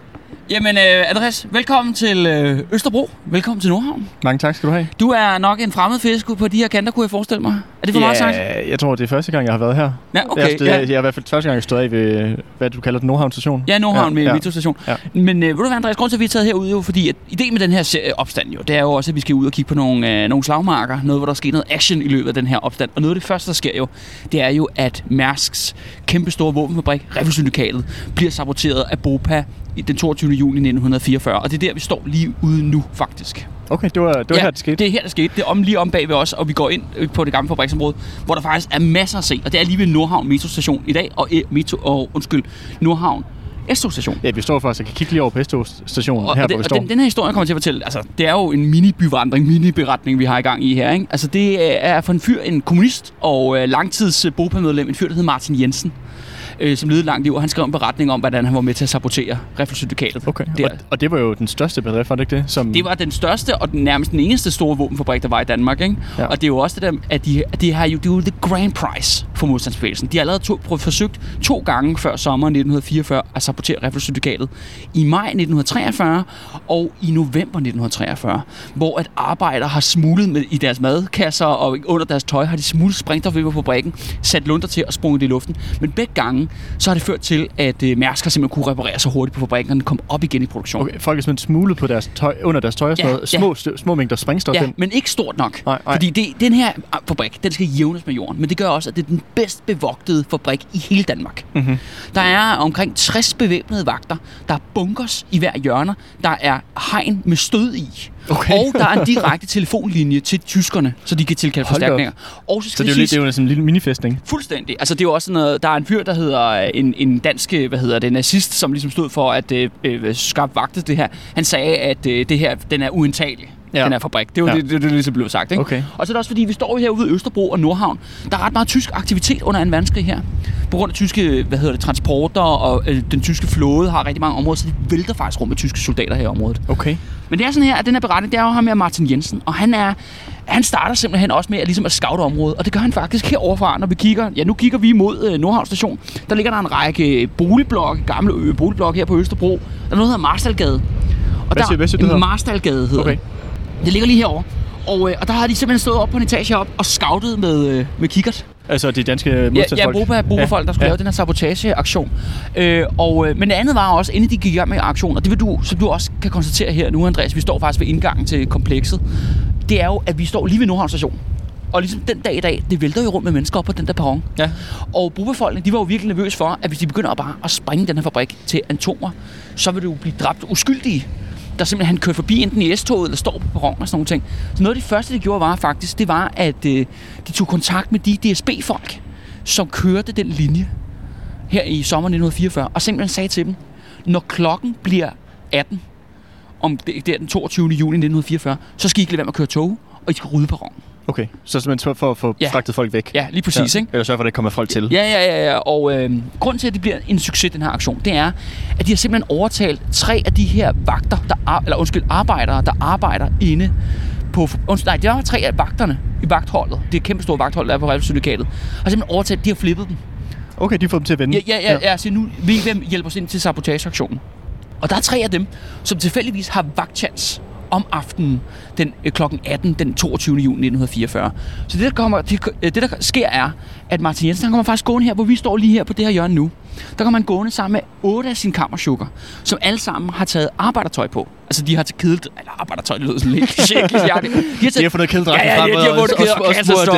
Jamen, øh, Andreas, velkommen til øh, Østerbro. Velkommen til Nordhavn. Mange tak skal du have. Du er nok en fremmed fisk på de her kanter, kunne jeg forestille mig. Er det for meget sagt? Ja, jeg tror, det er første gang, jeg har været her. Ja, Okay, jeg, det, ja. jeg, er i hvert fald første gang, jeg stod af ved, hvad du kalder den, Nordhavn station. Ja, Nordhavn med ja. metrostation. Ja. Men øh, ved du hvad, Andreas, grund til, at vi er taget herude, jo, fordi at ideen med den her serie opstand jo, det er jo også, at vi skal ud og kigge på nogle, øh, nogle slagmarker, noget, hvor der sker noget action i løbet af den her opstand. Og noget af det første, der sker jo, det er jo, at Mærsks kæmpe store våbenfabrik, Revolsyndikatet, bliver saboteret af BOPA den 22. juni 1944. Og det er der, vi står lige ude nu, faktisk. Okay, det var, det var ja, her, det skete. det er her, der skete. Det er om, lige om bag ved os, og vi går ind øh, på det gamle fabriksområde, hvor der faktisk er masser at se. Og det er lige ved Nordhavn metrostation i dag, og, eh, metro, og undskyld, Nordhavn S-togstation. Ja, vi står faktisk, jeg kan kigge lige over på S-stationen Og, her, og, hvor vi det, står. og den, den her historie kommer til at fortælle, altså det er jo en mini-byvandring, mini-beretning, vi har i gang i her. Ikke? Altså det er for en fyr, en kommunist og øh, langtids øh, en fyr, der hedder Martin Jensen. Øh, som levede langt liv, og han skrev en beretning om, hvordan han var med til at sabotere Riffelsyndikatet. Okay. Der. Og, og det var jo den største bedrift, var det ikke det? Som... Det var den største og den nærmest den eneste store våbenfabrik, der var i Danmark. Ikke? Ja. Og det er jo også det der, at de, de har jo, det er jo the grand prize for modstandsbevægelsen. De har allerede to, prøvet, forsøgt to gange før sommeren 1944 at sabotere Riffelsyndikatet. I maj 1943 og i november 1943, hvor at arbejdere har smuglet med, i deres madkasser og under deres tøj, har de smuglet sprængstof på fabrikken, sat lunder til og sprunget i luften. Men begge gange, så har det ført til, at øh, Mærsk har simpelthen kunne reparere så hurtigt på fabrikken, og den kom op igen i produktion. Okay, folk er simpelthen smuglet på deres tøj, under deres tøj og sådan Ja, noget. ja. Små, stø- små mængder sprængstof Ja, ind. men ikke stort nok. Nej, nej. Fordi det, den her ah, fabrik, den skal jævnes med jorden. Men det gør også, at det er den bedst bevogtede fabrik i hele Danmark. Mhm. Der er omkring 60 bevæbnede vagter. Der er bunkers i hver hjørne. Der er hegn med stød i. Okay. Og der er en [laughs] direkte telefonlinje til tyskerne, så de kan tilkalde Hold forstærkninger. Og så Så skal det er jo, lidt, det er jo sådan en lille minifestning. Fuldstændig. Altså det er jo også noget, der er en fyr, der hedder øh, en, en dansk, øh, hvad hedder det, nazist, som ligesom stod for at øh, øh, skabe vagtet det her. Han sagde, at øh, det her, den er uindtagelig. Ja. Den her fabrik. Det var Ja. ja. det, det, det, ligesom blev sagt. Ikke? Okay. Og så er det også fordi, vi står herude i Østerbro og Nordhavn. Der er ret meget tysk aktivitet under 2. verdenskrig her. På grund af tyske hvad hedder det, transporter og øh, den tyske flåde har rigtig mange områder, så det vælter faktisk rundt med tyske soldater her i området. Okay. Men det er sådan her, at den her beretning, det er jo ham her Martin Jensen, og han er han starter simpelthen også med at, ligesom at scoute området, og det gør han faktisk heroverfra, når vi kigger. Ja, nu kigger vi mod øh, Nordhavn Station. Der ligger der en række boligblokke, gamle øh, boligblokke her på Østerbro. Der er noget, der hedder Marstalgade. Og Hvad der, siger- hvad siger det hedder? Marstalgade hedder Okay. Det. Ligger lige herovre. Og, øh, og der har de simpelthen stået op på en etage op og scoutet med, øh, med kikkert. Altså de danske Ja, ja modstandsfolk. Boba, Boba ja, folk, der skulle ja. lave den her sabotageaktion. Øh, og, øh, men det andet var også, inden de gik i gang med aktionen, og det vil du, som du også kan konstatere her nu, Andreas, vi står faktisk ved indgangen til komplekset, det er jo, at vi står lige ved Nordhavn station. Og ligesom den dag i dag, det vælter jo rundt med mennesker op på den der perron. Ja. Og brugerfolkene, de var jo virkelig nervøse for, at hvis de begynder at bare at sprænge den her fabrik til atomer, så vil det jo blive dræbt uskyldige, der simpelthen kørte forbi enten i S-toget eller står på perron og sådan nogle ting. Så noget af det første, de gjorde, var faktisk, det var, at øh, de tog kontakt med de DSB-folk, som kørte den linje her i sommeren 1944, og simpelthen sagde til dem, når klokken bliver 18, om det, det er den 22. juni 1944, så skal I ikke lade være med at køre tog, og I skal rydde perronen. Okay, så simpelthen for at få Ja. fragtet folk væk. Ja, lige præcis, ja. ikke? Eller sørge for, at ikke kommer folk til. Ja, ja, ja, ja. Og øh, grunden til, at det bliver en succes, den her aktion, det er, at de har simpelthen overtalt tre af de her vagter, der ar- eller undskyld, arbejdere, der arbejder inde på... Undskyld, nej, det var tre af vagterne i vagtholdet. Det er kæmpe store vagthold, der er på Revsyndikatet. Har simpelthen overtalt, de har flippet dem. Okay, de får dem til at vende. Ja, ja, ja, ja. Så nu vil I hvem hjælper os ind til sabotageaktionen. Og der er tre af dem, som tilfældigvis har vagtchans om aftenen den, øh, klokken 18 den 22. juni 1944. Så det der, kommer, det, øh, det, der sker, er, at Martin Jensen han kommer faktisk gående her, hvor vi står lige her på det her hjørne nu. Der kommer han gående sammen med otte af sine kammersukker, som alle sammen har taget arbejdertøj på. Altså, de har taget kedelt... Eller arbejdertøj, det lyder sådan lidt kliché. [laughs] de, har De har fundet kedeldragten Ja, ja, frem, de, har og- og- kæder og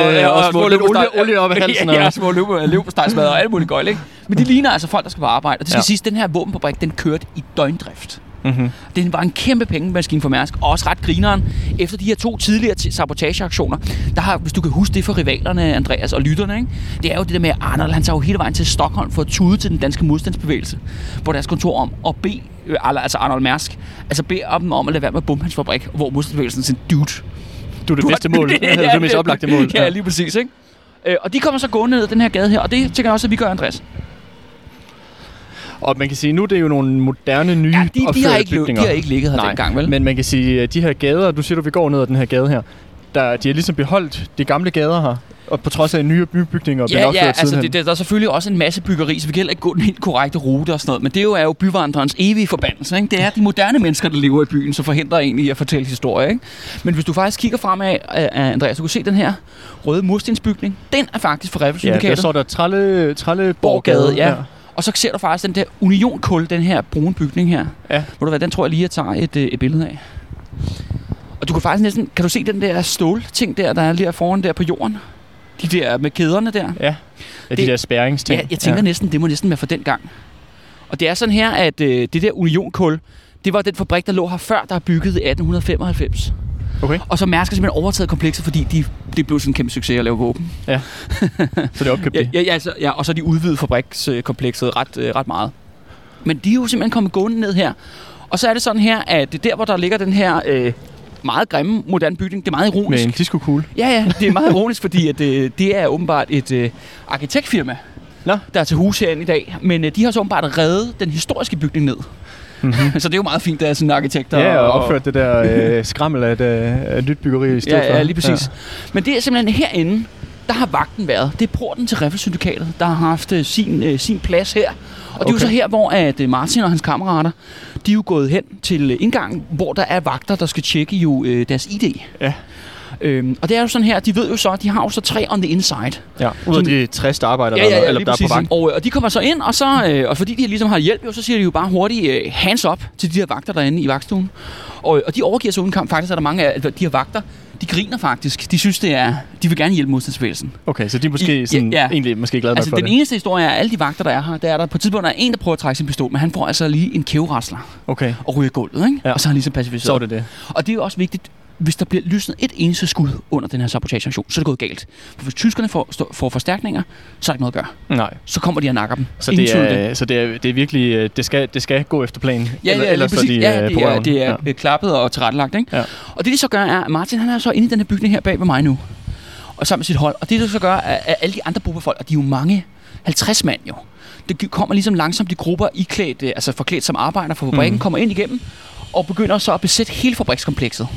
og øh, og og smurt lidt olie- olie op af [laughs] halsen, Ja, og- små løb- leverpostejsmadder og alt muligt gøjl, ikke? Men de ligner altså folk, der skal på arbejde. Og det skal Ja. ja. siges, den her våbenfabrik, den kørte i døgndrift. Mm-hmm. Det var en kæmpe pengemaskine for Mærsk, og også ret grineren. Efter de her to tidligere ti- sabotageaktioner, der har, hvis du kan huske det for rivalerne, Andreas og lytterne, ikke? det er jo det der med, at Arnold han tager jo hele vejen til Stockholm for at tude til den danske modstandsbevægelse på deres kontor om at bede, øh, altså Arnold Mærsk, altså bede dem om at lade være med at bombe hans fabrik, hvor modstandsbevægelsen siger, dude, Du er det bedste mål. [laughs] Det er det mest oplagte mål. Ja, lige præcis, ikke? Øh, og de kommer så gående ned den her gade her, og det tænker jeg også, at vi gør, Andreas. Og man kan sige, nu er det jo nogle moderne, nye Ja, de, de, har ikke, lø- de bygninger. har ikke ligget her Nej, dengang, vel? Men man kan sige, at de her gader, du siger, du vi går ned ad den her gade her, der, de har ligesom beholdt de gamle gader her, og på trods af nye bybygninger bliver Ja, opført ja, altså sidenhen. det, der er selvfølgelig også en masse byggeri, så vi kan heller ikke gå den helt korrekte rute og sådan noget. Men det er jo, er jo byvandrerens evige forbandelse. Ikke? Det er de moderne mennesker, der lever i byen, som forhindrer en i at fortælle historie. Ikke? Men hvis du faktisk kigger fremad, uh, Andreas, du kan se den her røde murstensbygning. Den er faktisk fra Ja, der står der Tralle, Tralle Borgade, ja. Og så ser du faktisk den der unionkul, den her brune bygning her. Ja. Ved du hvad, den tror jeg lige, jeg tager et, øh, et billede af. Og du kan faktisk næsten, kan du se den der stålting der, der er lige foran der på jorden? De der med kæderne der. Ja, ja de Det- der spærringsting. Ja, jeg tænker ja. næsten, det må næsten være for den gang. Og det er sådan her, at øh, det der unionkul, det var den fabrik, der lå her før, der er bygget i 1895. Okay, Og så Mærsk har simpelthen overtaget komplekset, fordi de, det blev sådan en kæmpe succes at lave våben. så det er opkøbt Ja, ja, ja, altså, ja, og så de udvidet fabrikskomplekset ret, øh, ret meget. Men de er jo simpelthen kommet gående ned her. Og så er det sådan her, at det der, hvor der ligger den her øh, meget grimme moderne bygning, det er meget Med ironisk. en disco-kugle. Ja, ja, det er meget [laughs] ironisk, fordi at, øh, det er åbenbart et øh, arkitektfirma, Nå. der er til hus herinde i dag. Men øh, de har så åbenbart reddet den historiske bygning ned. Mm-hmm. [laughs] så det er jo meget fint, der er sådan arkitekter. Ja, og opført det der [laughs] øh, skrammel af et, øh, nyt byggeri i stedet Ja, for. ja, lige præcis. Ja. Men det er simpelthen herinde, der har vagten været. Det er porten til Riffelsyndikatet, der har haft øh, sin, øh, sin plads her. Og det er jo Okay. så her, hvor at øh, Martin og hans kammerater, de er jo gået hen til indgangen, hvor der er vagter, der skal tjekke jo øh, deres ID. Ja. Øhm, og det er jo sådan her, de ved jo så, de har jo så tre on the inside. Ja, ud af de 60 der arbejder, Ja, ja, ja, eller lige der er på vagt. Og, øh, og de kommer så ind, og, så, øh, og fordi de ligesom har hjælp, jo, så siger de jo bare hurtigt øh, hands up til de her vagter derinde i vagtstuen. Og, og de overgiver sig uden kamp. Faktisk er der mange af de her vagter, de griner faktisk. De synes, det er... De vil gerne hjælpe modstandsbevægelsen. Okay, så de er måske I- sådan, ja, ja. egentlig måske glade nok Altså, for den det. eneste historie er, alle de vagter, der er her, der er der på et tidspunkt, der er en, der prøver at trække sin pistol, men han får altså lige en kæverasler Okay, og ryger gulvet, ikke? Ja. Og så er han ligesom pacificeret. så er det det. Og det er jo også vigtigt, hvis der bliver lysnet et eneste skud under den her sabotageaktion, så er det gået galt. For hvis tyskerne får, stå- får forstærkninger, så er der ikke noget at gøre. Nej, Så kommer de og nakker dem. så det er, så det er, det er virkelig, øh, det skal, det skal gå efter planen. Ja, ja, ellers er de ja, øh, på det er, det er ja. ja. klappet og tilrettelagt, ikke? Ja. Og det, de så gør, er, at Martin han er så inde i den her bygning her bag ved mig nu, og sammen med sit hold. Og det, det så gør, er, at alle de andre gruppefolk, og de er jo mange, 50 mand jo, det kommer ligesom langsomt de grupper iklædt, øh, altså forklædt som arbejder for fabrikken, mm. kommer ind igennem, og begynder så at besætte hele fabrikskomplekset.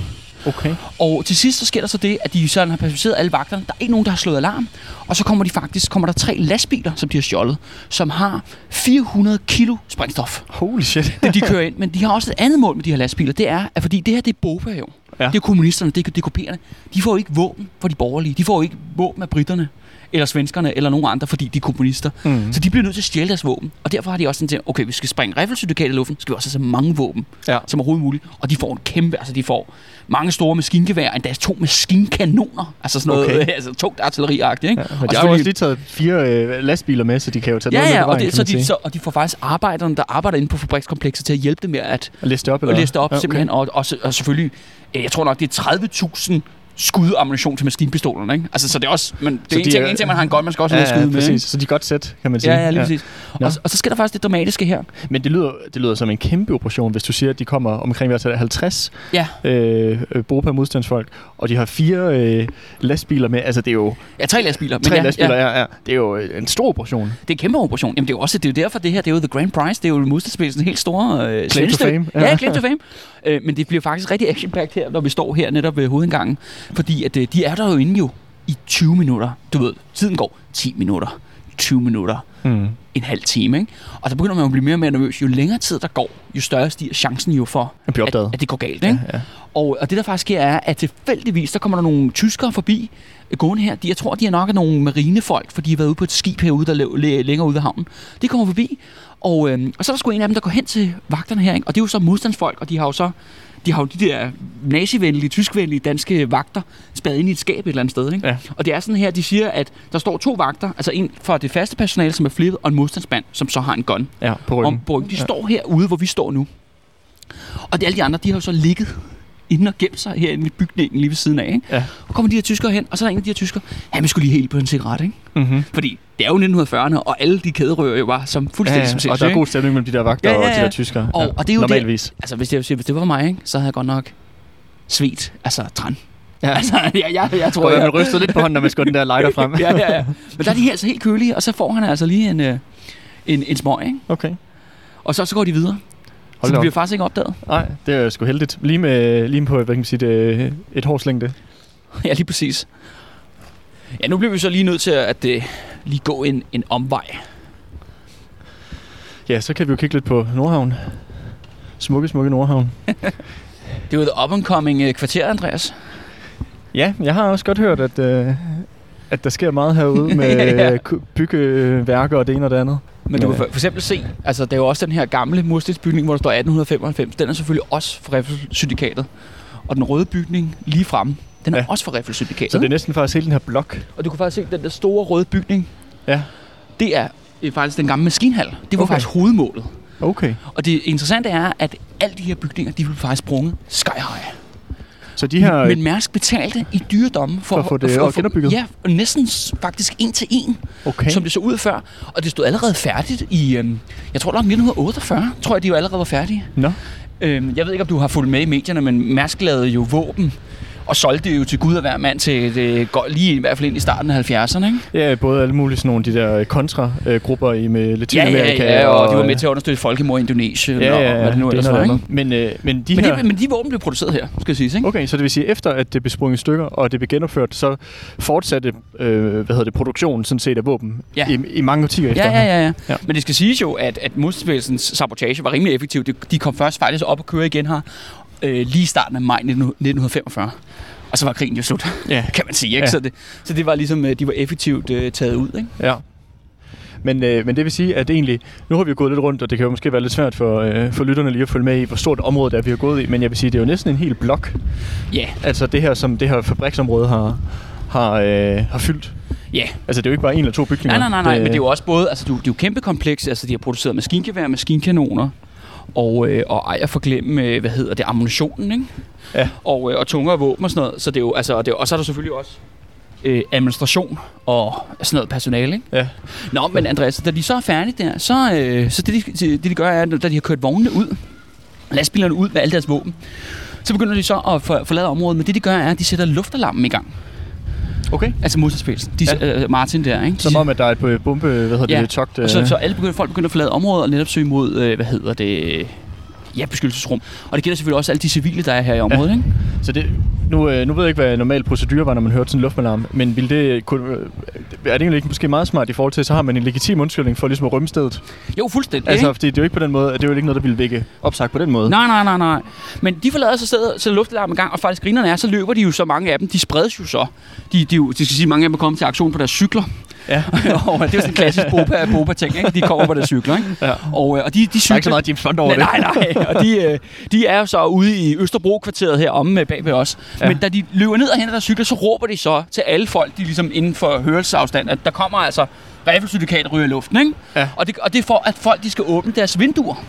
Okay. Og til sidst så sker der så det, at de sådan har pacificeret alle vagterne. Der er ikke nogen, der har slået alarm. Og så kommer de faktisk, kommer der tre lastbiler, som de har stjålet, som har 400 kilo sprængstof. Holy shit. det de kører ind. Men de har også et andet mål med de her lastbiler. Det er, at fordi det her det er BOPA jo. Ja. Det er kommunisterne, det er DKP'erne. De får jo ikke våben for de borgerlige. De får jo ikke våben af britterne eller svenskerne, eller nogen andre, fordi de er kommunister. Mm. Så de bliver nødt til at stjæle deres våben. Og derfor har de også sådan til, okay, vi skal springe riffelsyndikatet i luften, skal vi også have så mange våben Ja. som overhovedet muligt. Og de får en kæmpe, altså de får mange store maskingeværer, endda to maskinkanoner. Altså sådan noget, Okay. okay. [laughs] altså tungt artilleriagtigt, ikke? Ja, Og men de har også lige taget fire øh, lastbiler med, så de kan jo tage Ja, noget med ja, og, vejen, det, kan så de, så, og de får faktisk arbejderne, der arbejder inde på fabrikskomplekset til at hjælpe dem med at, Og liste op, at eller? liste op Ja, ja, simpelthen. Og, og, og selvfølgelig, øh, jeg tror nok, det er 30.000 skud ammunition til maskinpistolerne, ikke? Altså, så det er også, men det Så er en de ting, er- en ting, man har en gun, man skal også Ja, have noget ja, at skyde med, præcis. Så de er godt sæt, kan man ikke? sige. Ja, ja, lige præcis. Nå. Og, og, så sker der faktisk det dramatiske her. Men det lyder, det lyder som en kæmpe operation, hvis du siger, at de kommer omkring hvad er det, 50 Ja, øh, øh, Bopa modstandsfolk, og de har fire øh, lastbiler med. Altså, det er jo ja tre lastbiler. tre ja, lastbiler, Ja, ja. Ja, Det er jo øh, en stor operation. det er en kæmpe operation. Jamen, det er jo også det er jo derfor, det her det er jo The Grand Prize. Det er jo modstandsbevægelsens helt store øh, Claim to fame. Ja, ja claim to fame. Øh, men det bliver faktisk rigtig action her, når vi står her netop ved hovedindgangen. Fordi at, øh, de er der jo inde jo i 20 minutter. Du ved, tiden går 10 minutter, 20 minutter, Mm. en halv time. Ikke? Og så begynder man at blive mere og mere nervøs. Jo længere tid der går, jo større stiger chancen jo for, At at, at det går galt. Ikke? Ja, ja. Og, og det der faktisk sker er, at tilfældigvis, der kommer der nogle tyskere forbi øh, gående her. De, jeg tror, de er nok af nogle marinefolk, for de har været ude på et skib herude, der lå læ- længere ude ved havnen. De kommer forbi, og, øhm, og så er der sgu en af dem, der går hen til vagterne her. Ikke? Og det er jo så modstandsfolk, og de har jo så de har jo de der nazivenlige, tyskvenlige danske vagter spadet ind i et skab et eller andet sted. Ikke? Ja. Og det er sådan her, de siger, at der står to vagter, altså en for det faste personale, som er flippet, og en modstandsmand, som så har en gun ja, på om ryggen. på ryggen. De står herude, hvor vi står nu. Og de, alle de andre, de har jo så ligget inde og gemt sig herinde i bygningen lige ved siden af. Ikke? Ja. Og kommer de her tyskere hen, og så er der en af de her tyskere, han skulle lige helt på en cigaret, ikke? Mm-hmm. Fordi det er jo 1940'erne, og alle de kæderører jo var som Ja, fuldstændig ja, som og sindssyge, der er god stemning mellem de der vagter Ja, ja, og de ja. der tyskere. Og- ja. og det er jo det- Normalvis. Altså, hvis det, hvis det var mig, ikke, så havde jeg godt nok svedt, altså træn. Ja. Altså, [laughs] jeg, jeg, jeg tror, Og jeg... man rystede lidt på hånden, når man skulle den der lighter frem. [laughs] ja, ja, ja. Men der er de her altså helt kølige, og så får han altså lige en, øh, en, en smøg, ikke? Okay. Og så, så går de videre. Hold så da de op. bliver faktisk ikke opdaget. Nej, det er sgu heldigt. Lige, med, lige på, hvad kan man sige, det, et hårslængde. [laughs] Ja, lige præcis. Ja, nu bliver vi så lige nødt til at, at uh, lige gå en, en omvej. Ja, så kan vi jo kigge lidt på Nordhavn. Smukke, smukke Nordhavn. [laughs] Det er jo the up and coming uh, kvarter, Andreas. Ja, jeg har også godt hørt, at, øh, at der sker meget herude [laughs] med Ja. ja. byggeværker og det ene og det andet. Men du kan for, for eksempel se, altså der er jo også den her gamle murstensbygning, hvor der står 1895. Den er selvfølgelig også fra Riffelsyndikatet. Og den røde bygning lige fremme, den er ja. Også fra Riffelsyndikatet. Så det er næsten faktisk hele den her blok. Og du kan faktisk se, den der store røde bygning, Ja. det er øh, faktisk den gamle maskinhal. Det var. Okay. faktisk hovedmålet. Okay. Og det interessante er, at alle de her bygninger, de blev faktisk sprunget sky high. Så de her... Men Mærsk betalte i dyredomme for, For at få det genopbygget? Ja, næsten faktisk en til en, okay. som det så ud før. Og det stod allerede færdigt i, øhm, jeg tror nok 1948, tror jeg, de jo allerede var færdige. Nå. Øhm, jeg ved ikke, om du har fulgt med i medierne, men Mærsk lavede jo våben og solgte det jo til Gud og hver mand til det, går lige i hvert fald ind i starten af 70'erne, ikke? Ja, både alle mulige sådan nogle de der kontra-grupper i med Ja, Latinamerika. ja, ja, og de var med til at understøtte folkemord i Indonesien, ja, ja, og ja, hvad det nu ellers er var, noget ikke? Men, øh, men de Men, her... det, men de våben blev produceret her, skal sige, ikke? Okay, så det vil sige, efter at det blev sprunget stykker, og det blev genopført, så fortsatte øh, hvad hedder det, produktionen sådan set af våben Ja. i, i mange årtier efter. Ja, ja, ja, ja, Ja. ja. Men det skal siges jo, at, at modstandsbevægelsens sabotage var rimelig effektiv. De, de kom først faktisk op og køre igen her, øh, lige i starten af maj 19- 1945. Og så var krigen jo slut, Ja. kan man sige. Ikke? Ja. Så, det, så det var ligesom, øh, de var effektivt øh, taget ud. Ikke? ja. Men, øh, men det vil sige, at egentlig, nu har vi jo gået lidt rundt, og det kan jo måske være lidt svært for, øh, for lytterne lige at følge med i, hvor stort område det er, vi har gået i. Men jeg vil sige, det er jo næsten en hel blok. Ja, Altså det her, som det her fabriksområde har, har, øh, har fyldt. ja. Altså det er jo ikke bare en eller to bygninger. Nej, nej, nej, nej. Men det er jo også både, altså, det er jo- det er jo kæmpe kompleks. Altså, de har produceret maskingevær, maskinkanoner, og, øh, og ej at forglemme, øh, hvad hedder det, ammunitionen, ikke? Ja. Og, øh, og tungere våben og sådan noget. Så det er jo, altså, og, det er, og så er der selvfølgelig også øh, administration og sådan noget personale, ikke? Ja. Nå, men Andreas, da de så er færdige der, så, øh, så det, de, det de gør er, at da de har kørt vognene ud, lastbilerne ud med alle deres våben, så begynder de så at for, forlade området. Men det de gør er, at de sætter luftalarmen i gang. Okay. Altså modstandsbevægelsen. De, Ja. øh, Martin der, ikke? Som om, at der er et øh, bombe, hvad hedder Ja, det, togt. og så, øh, så alle begynder, folk begynder at forlade området og netop søge mod, øh, hvad hedder det, ja, beskyttelsesrum. Og det gælder selvfølgelig også alle de civile, der er her i området, ja. ikke? Så det, nu, øh, nu ved jeg ikke, hvad normal procedure var, når man hørte sådan en luftalarm, men vil det, kunne, øh, er det egentlig ikke måske meget smart i forhold til, så har man en legitim undskyldning for ligesom at rømme stedet? Jo, fuldstændig. Altså, ikke? fordi det er jo ikke på den måde, det er jo ikke noget, der ville vække opsagt på den måde. Nej, nej, nej, nej. Men de forlader sig stedet, så luftalarmen i gang, og faktisk grinerne er, så løber de jo så mange af dem. De spredes jo så. De, de, de, de skal sige, mange af dem er kommet til aktion på deres cykler. Ja. [laughs] og det er jo sådan en klassisk boba, boba ting, ikke? De kommer på deres cykler, ikke? Ja. Og, øh, og de, de Der er cykler... ikke så meget James Bond over nej, det. nej, nej. Og de, øh, de er jo så ude i Østerbro-kvarteret her omme med bag ved os. Ja. Men da de løber ned og henter deres cykler, så råber de så til alle folk, de ligesom inden for hørelsesafstand, at der kommer altså riffelsyndikatet ryger i luften, ikke? Ja. Og, det, og det er for, at folk de skal åbne deres vinduer.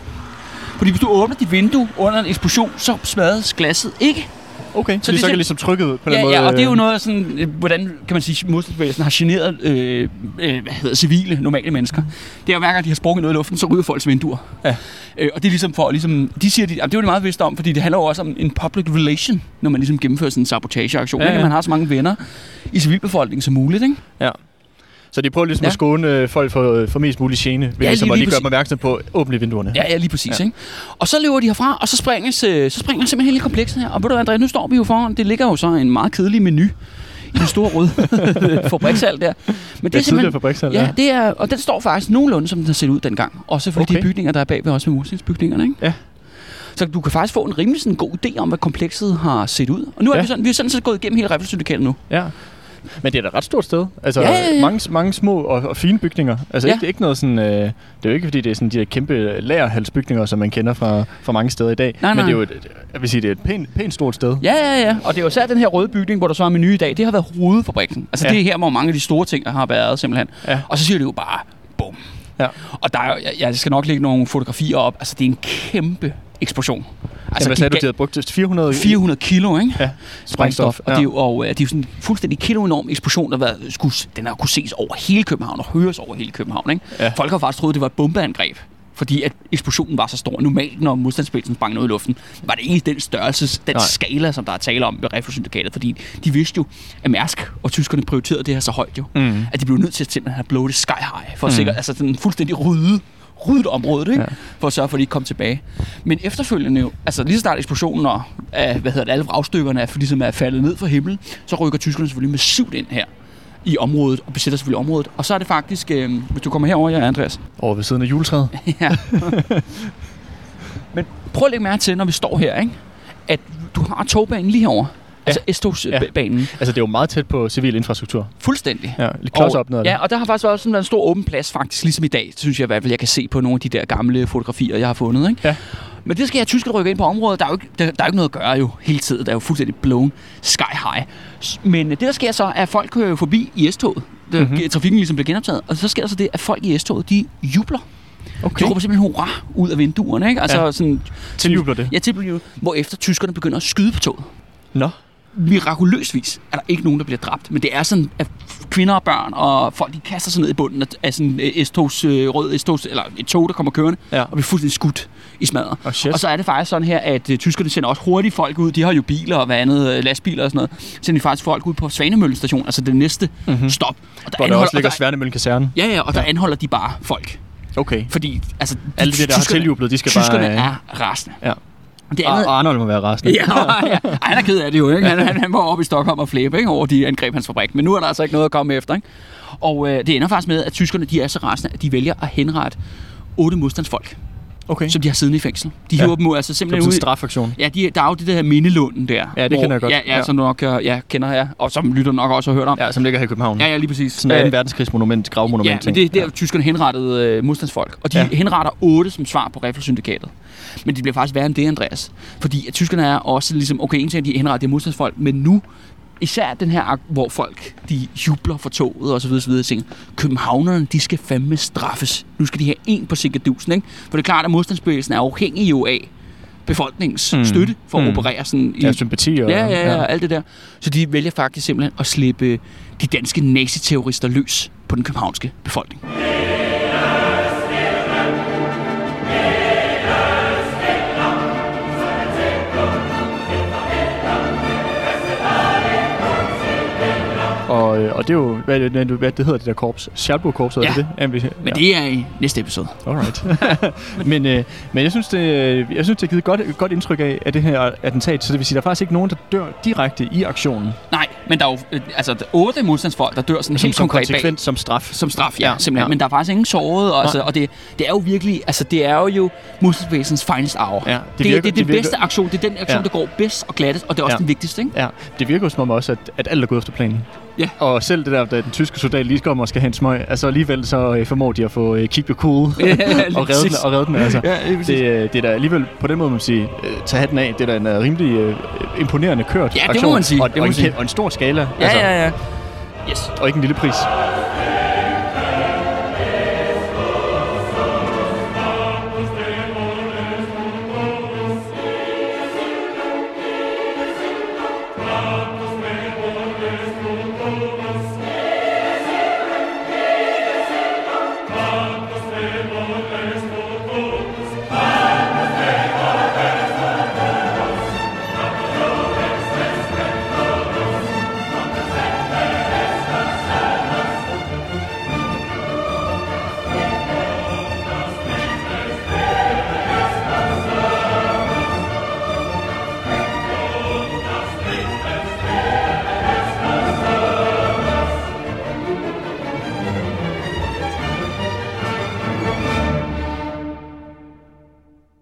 Fordi hvis du åbner dit vindue under en eksplosion, så smadres glasset ikke. Okay, så, Så de det så er kan ligesom trykket på den Ja, måde. ja, og det er jo øh, noget sådan, øh, hvordan kan man sige, modstandsbevægelsen har generet øh, øh, hvad hedder, civile, normale mennesker. Det er jo hver gang, de har sprunget noget i luften, så ryger folks vinduer. Ja. Øh, og det er ligesom for, ligesom, de siger, de, det er jo meget bevidst om, fordi det handler jo også om en public relation, når man ligesom gennemfører sådan en sabotageaktion. Ja, Ja, ja. ja. Man har så mange venner i civilbefolkningen som muligt, ikke? Ja. Så de prøver ligesom ja. Ja. at skåne øh, folk for, for mest mulig gene, ved Ja, ligesom lige- at lige lige gøre dem opmærksom på, åbne vinduerne. Ja, ja, lige præcis. Ja. Ja. Ikke? Og så løber de herfra, og så springer, så springer simpelthen hele komplekset her. Og ved du hvad, André, nu står vi jo foran, det ligger jo så en meget kedelig menu i den store røde [laughs] fabrikshal der. Men Det er tidligere fabrikshal, Ja, det er, og den står faktisk nogenlunde, som den har set ud dengang. Også for okay. De bygninger, der er bagved, også med murstensbygningerne, ikke? Ja. Så du kan faktisk få en rimelig sådan, god idé om, hvad komplekset har set ud. Og nu er Ja. vi sådan, vi er sådan set gået igennem hele Riffelsyndikatet nu. Ja. Men det er da et ret stort sted. Altså Ja, ja, ja. Mange, mange små og, og fine bygninger. Altså Ja. ikke, ikke noget sådan... Øh, det er jo ikke, fordi det er sådan de her kæmpe lagerhalsbygninger, som man kender fra, fra mange steder i dag. Nej, Men nej. det er jo et, jeg vil sige, det er et pænt, pænt stort sted. Ja, ja, ja. Og det er jo særligt den her røde bygning, hvor der så er menu i dag. Det har været hovedfabrikken. Altså Ja. det er her, hvor mange af de store ting har været simpelthen. Ja. Og så siger det jo bare, bum. Ja. Og der er, jeg, jeg skal nok lægge nogle fotografier op. Altså det er en kæmpe eksplosion. Altså, hvad sagde du, de havde brugt 400 400 kilo, ikke? Ja, sprængstof. Og det er jo og, det er jo sådan en fuldstændig kilo enorm eksplosion, der været, skulle, den har kunne ses over hele København og høres over hele København. Ikke? Ja. Folk har faktisk troet, det var et bombeangreb. Fordi at eksplosionen var så stor. Normalt, når modstandsbevægelsen sprang noget i luften, var det ikke den størrelse, den Nej. Skala, som der er tale om ved Riffelsyndikatet. Fordi de vidste jo, at Mærsk og tyskerne prioriterede det her så højt jo. Mm. At de blev nødt til at simpelthen have blow det sky high. For at Mm. sikre, altså sådan fuldstændig rydde ryddet området, ikke? Ja. For at sørge for, at de ikke kom tilbage. Men efterfølgende jo, altså lige så snart eksplosionen og af, hvad hedder det, alle vragstykkerne er, ligesom er faldet ned fra himlen, så rykker tyskerne selvfølgelig massivt ind her i området, og besætter selvfølgelig området. Og så er det faktisk, øh, hvis du kommer herover, ja, Andreas. Over ved siden af juletræet. [laughs] ja. Men prøv at lægge mærke til, når vi står her, ikke? at du har togbanen lige herovre. Altså S-togsbanen. Ja. Altså, det er jo meget tæt på civil infrastruktur. Fuldstændig. Ja, lidt klods op det. Ja, og der har faktisk også sådan været en stor åben plads, faktisk, ligesom i dag, synes jeg i hvert fald, jeg kan se på nogle af de der gamle fotografier, jeg har fundet. Ikke? Ja. Men det skal jeg tyskerne rykke ind på området. Der er jo ikke, der, der er jo ikke noget at gøre jo hele tiden. Der er jo fuldstændig blown sky high. Men det, der sker så, er, at folk kører jo forbi i S-toget. Mhm. mm-hmm. Trafikken ligesom bliver genoptaget. Og så sker der så det, at folk i S-toget, de jubler. Okay. De råber simpelthen hurra ud af vinduerne. Ikke? Altså Ja. sådan, Tiljubler det. Ja, tilbud, hvor efter tyskerne begynder at skyde på toget. Nå. Mirakuløsvis er der ikke nogen, der bliver dræbt. Men det er sådan, at kvinder og børn og folk, de kaster sig ned i bunden af, sådan et S-togs, øh, rød S-togs, eller et tog, der kommer kørende, Ja. og bliver fuldstændig skudt i smadret. Oh, shit. Og så er det faktisk sådan her, at øh, tyskerne sender også hurtigt folk ud. De har jo biler og hvad andet, øh, lastbiler og sådan noget. Sender de faktisk folk ud på Svanemøllen station, altså det næste mm-hmm. stop. Og Mhm. Hvor der også ligger Sværnemøllen kaserne. Ja, ja, og der anholder de bare folk. Okay. Fordi, altså... Alle de, der har tyskerne- tiljublet, de skal Tyskerne bare... er rasende. Ja. Det andet, og Arnold må være rasende. [laughs] Ja, ja. Ej, han er ked af det jo, ikke? Han, han, han var oppe i Stockholm og flæbe ikke? over de angreb hans fabrik. Men nu er der altså ikke noget at komme efter, ikke? Og øh, det ender faktisk med, at tyskerne de er så rasende, at de vælger at henrette otte modstandsfolk, Okay. som de har siddende i fængsel. De Ja. hiver dem ud, altså simpelthen sådan ud... en strafaktion. Ja, de, der er jo det der mindelunden der. Ja, det kender jeg godt. Ja, ja, Ja. som du nok øh, ja, kender jeg, og som lytter nok også har hørt om. Ja, som ligger her i København. Ja, ja, lige præcis. Sådan en Øh, 2. verdenskrigsmonument, gravmonument. Ja, men det er der, tyskerne henrettede øh, modstandsfolk. Og de Ja. ja. henretter otte som svar på Riffelsyndikatet. Men det bliver faktisk værre end det, Andreas. Fordi at tyskerne er også ligesom, okay, en ting er, at de henretter de her modstandsfolk, men nu, især den her, ak- hvor folk, de jubler for toget og så videre, så videre, tænker, københavnerne, de skal fandme straffes. Nu skal de have en på sikkerdusen, ikke? For det er klart, at modstandsbevægelsen er afhængig jo af befolkningens Mm. støtte for at Mm. operere sådan i, Ja, sympati og... Ja, ja, ja, alt det der. Så de vælger faktisk simpelthen at slippe de danske naziterrorister løs på den københavnske befolkning. Og, øh, og det er jo, hvad, det- hvad det hedder det der korps? Schalburg-korpset, er Ja. det det? Vi- Men det er i næste episode. Alright. [laughs] men, øh, men jeg synes, det, jeg synes, det har givet godt, et godt indtryk af, af det her attentat. Så det vil sige, der er faktisk ikke nogen, der dør direkte i aktionen. Nej, men der er jo øh, altså, der er otte modstandsfolk, der dør sådan Som, helt som konkret bag. som straf. Som straf, ja, Ja, ja simpelthen. ja. Ja. Men der er faktisk ingen såret, og, altså, og det, det er jo virkelig, altså det er jo modstandsbevægelsens finest hour. Ja, det, det, det er den virker- bedste aktion, det er den aktion, Ja. der går bedst og glattest, og det er også Ja. den vigtigste, ikke? Ja, det virker jo som om også, at, at alt er gået efter planen. Ja. Og selv det der, da den tyske soldat lige kommer og skal have en smøg, altså alligevel så øh, formår de at få øh, keep your cool Ja, [laughs] og redde den, og redde den altså. Ja. Det, øh, det er da alligevel på den måde, man sige, øh, tage hatten af, det er da en øh, rimelig øh, imponerende kørt Ja, det må man sige. Og, Det må og, man en, sige. og en stor skala, Ja, altså, ja, ja. Yes. og ikke en lille pris.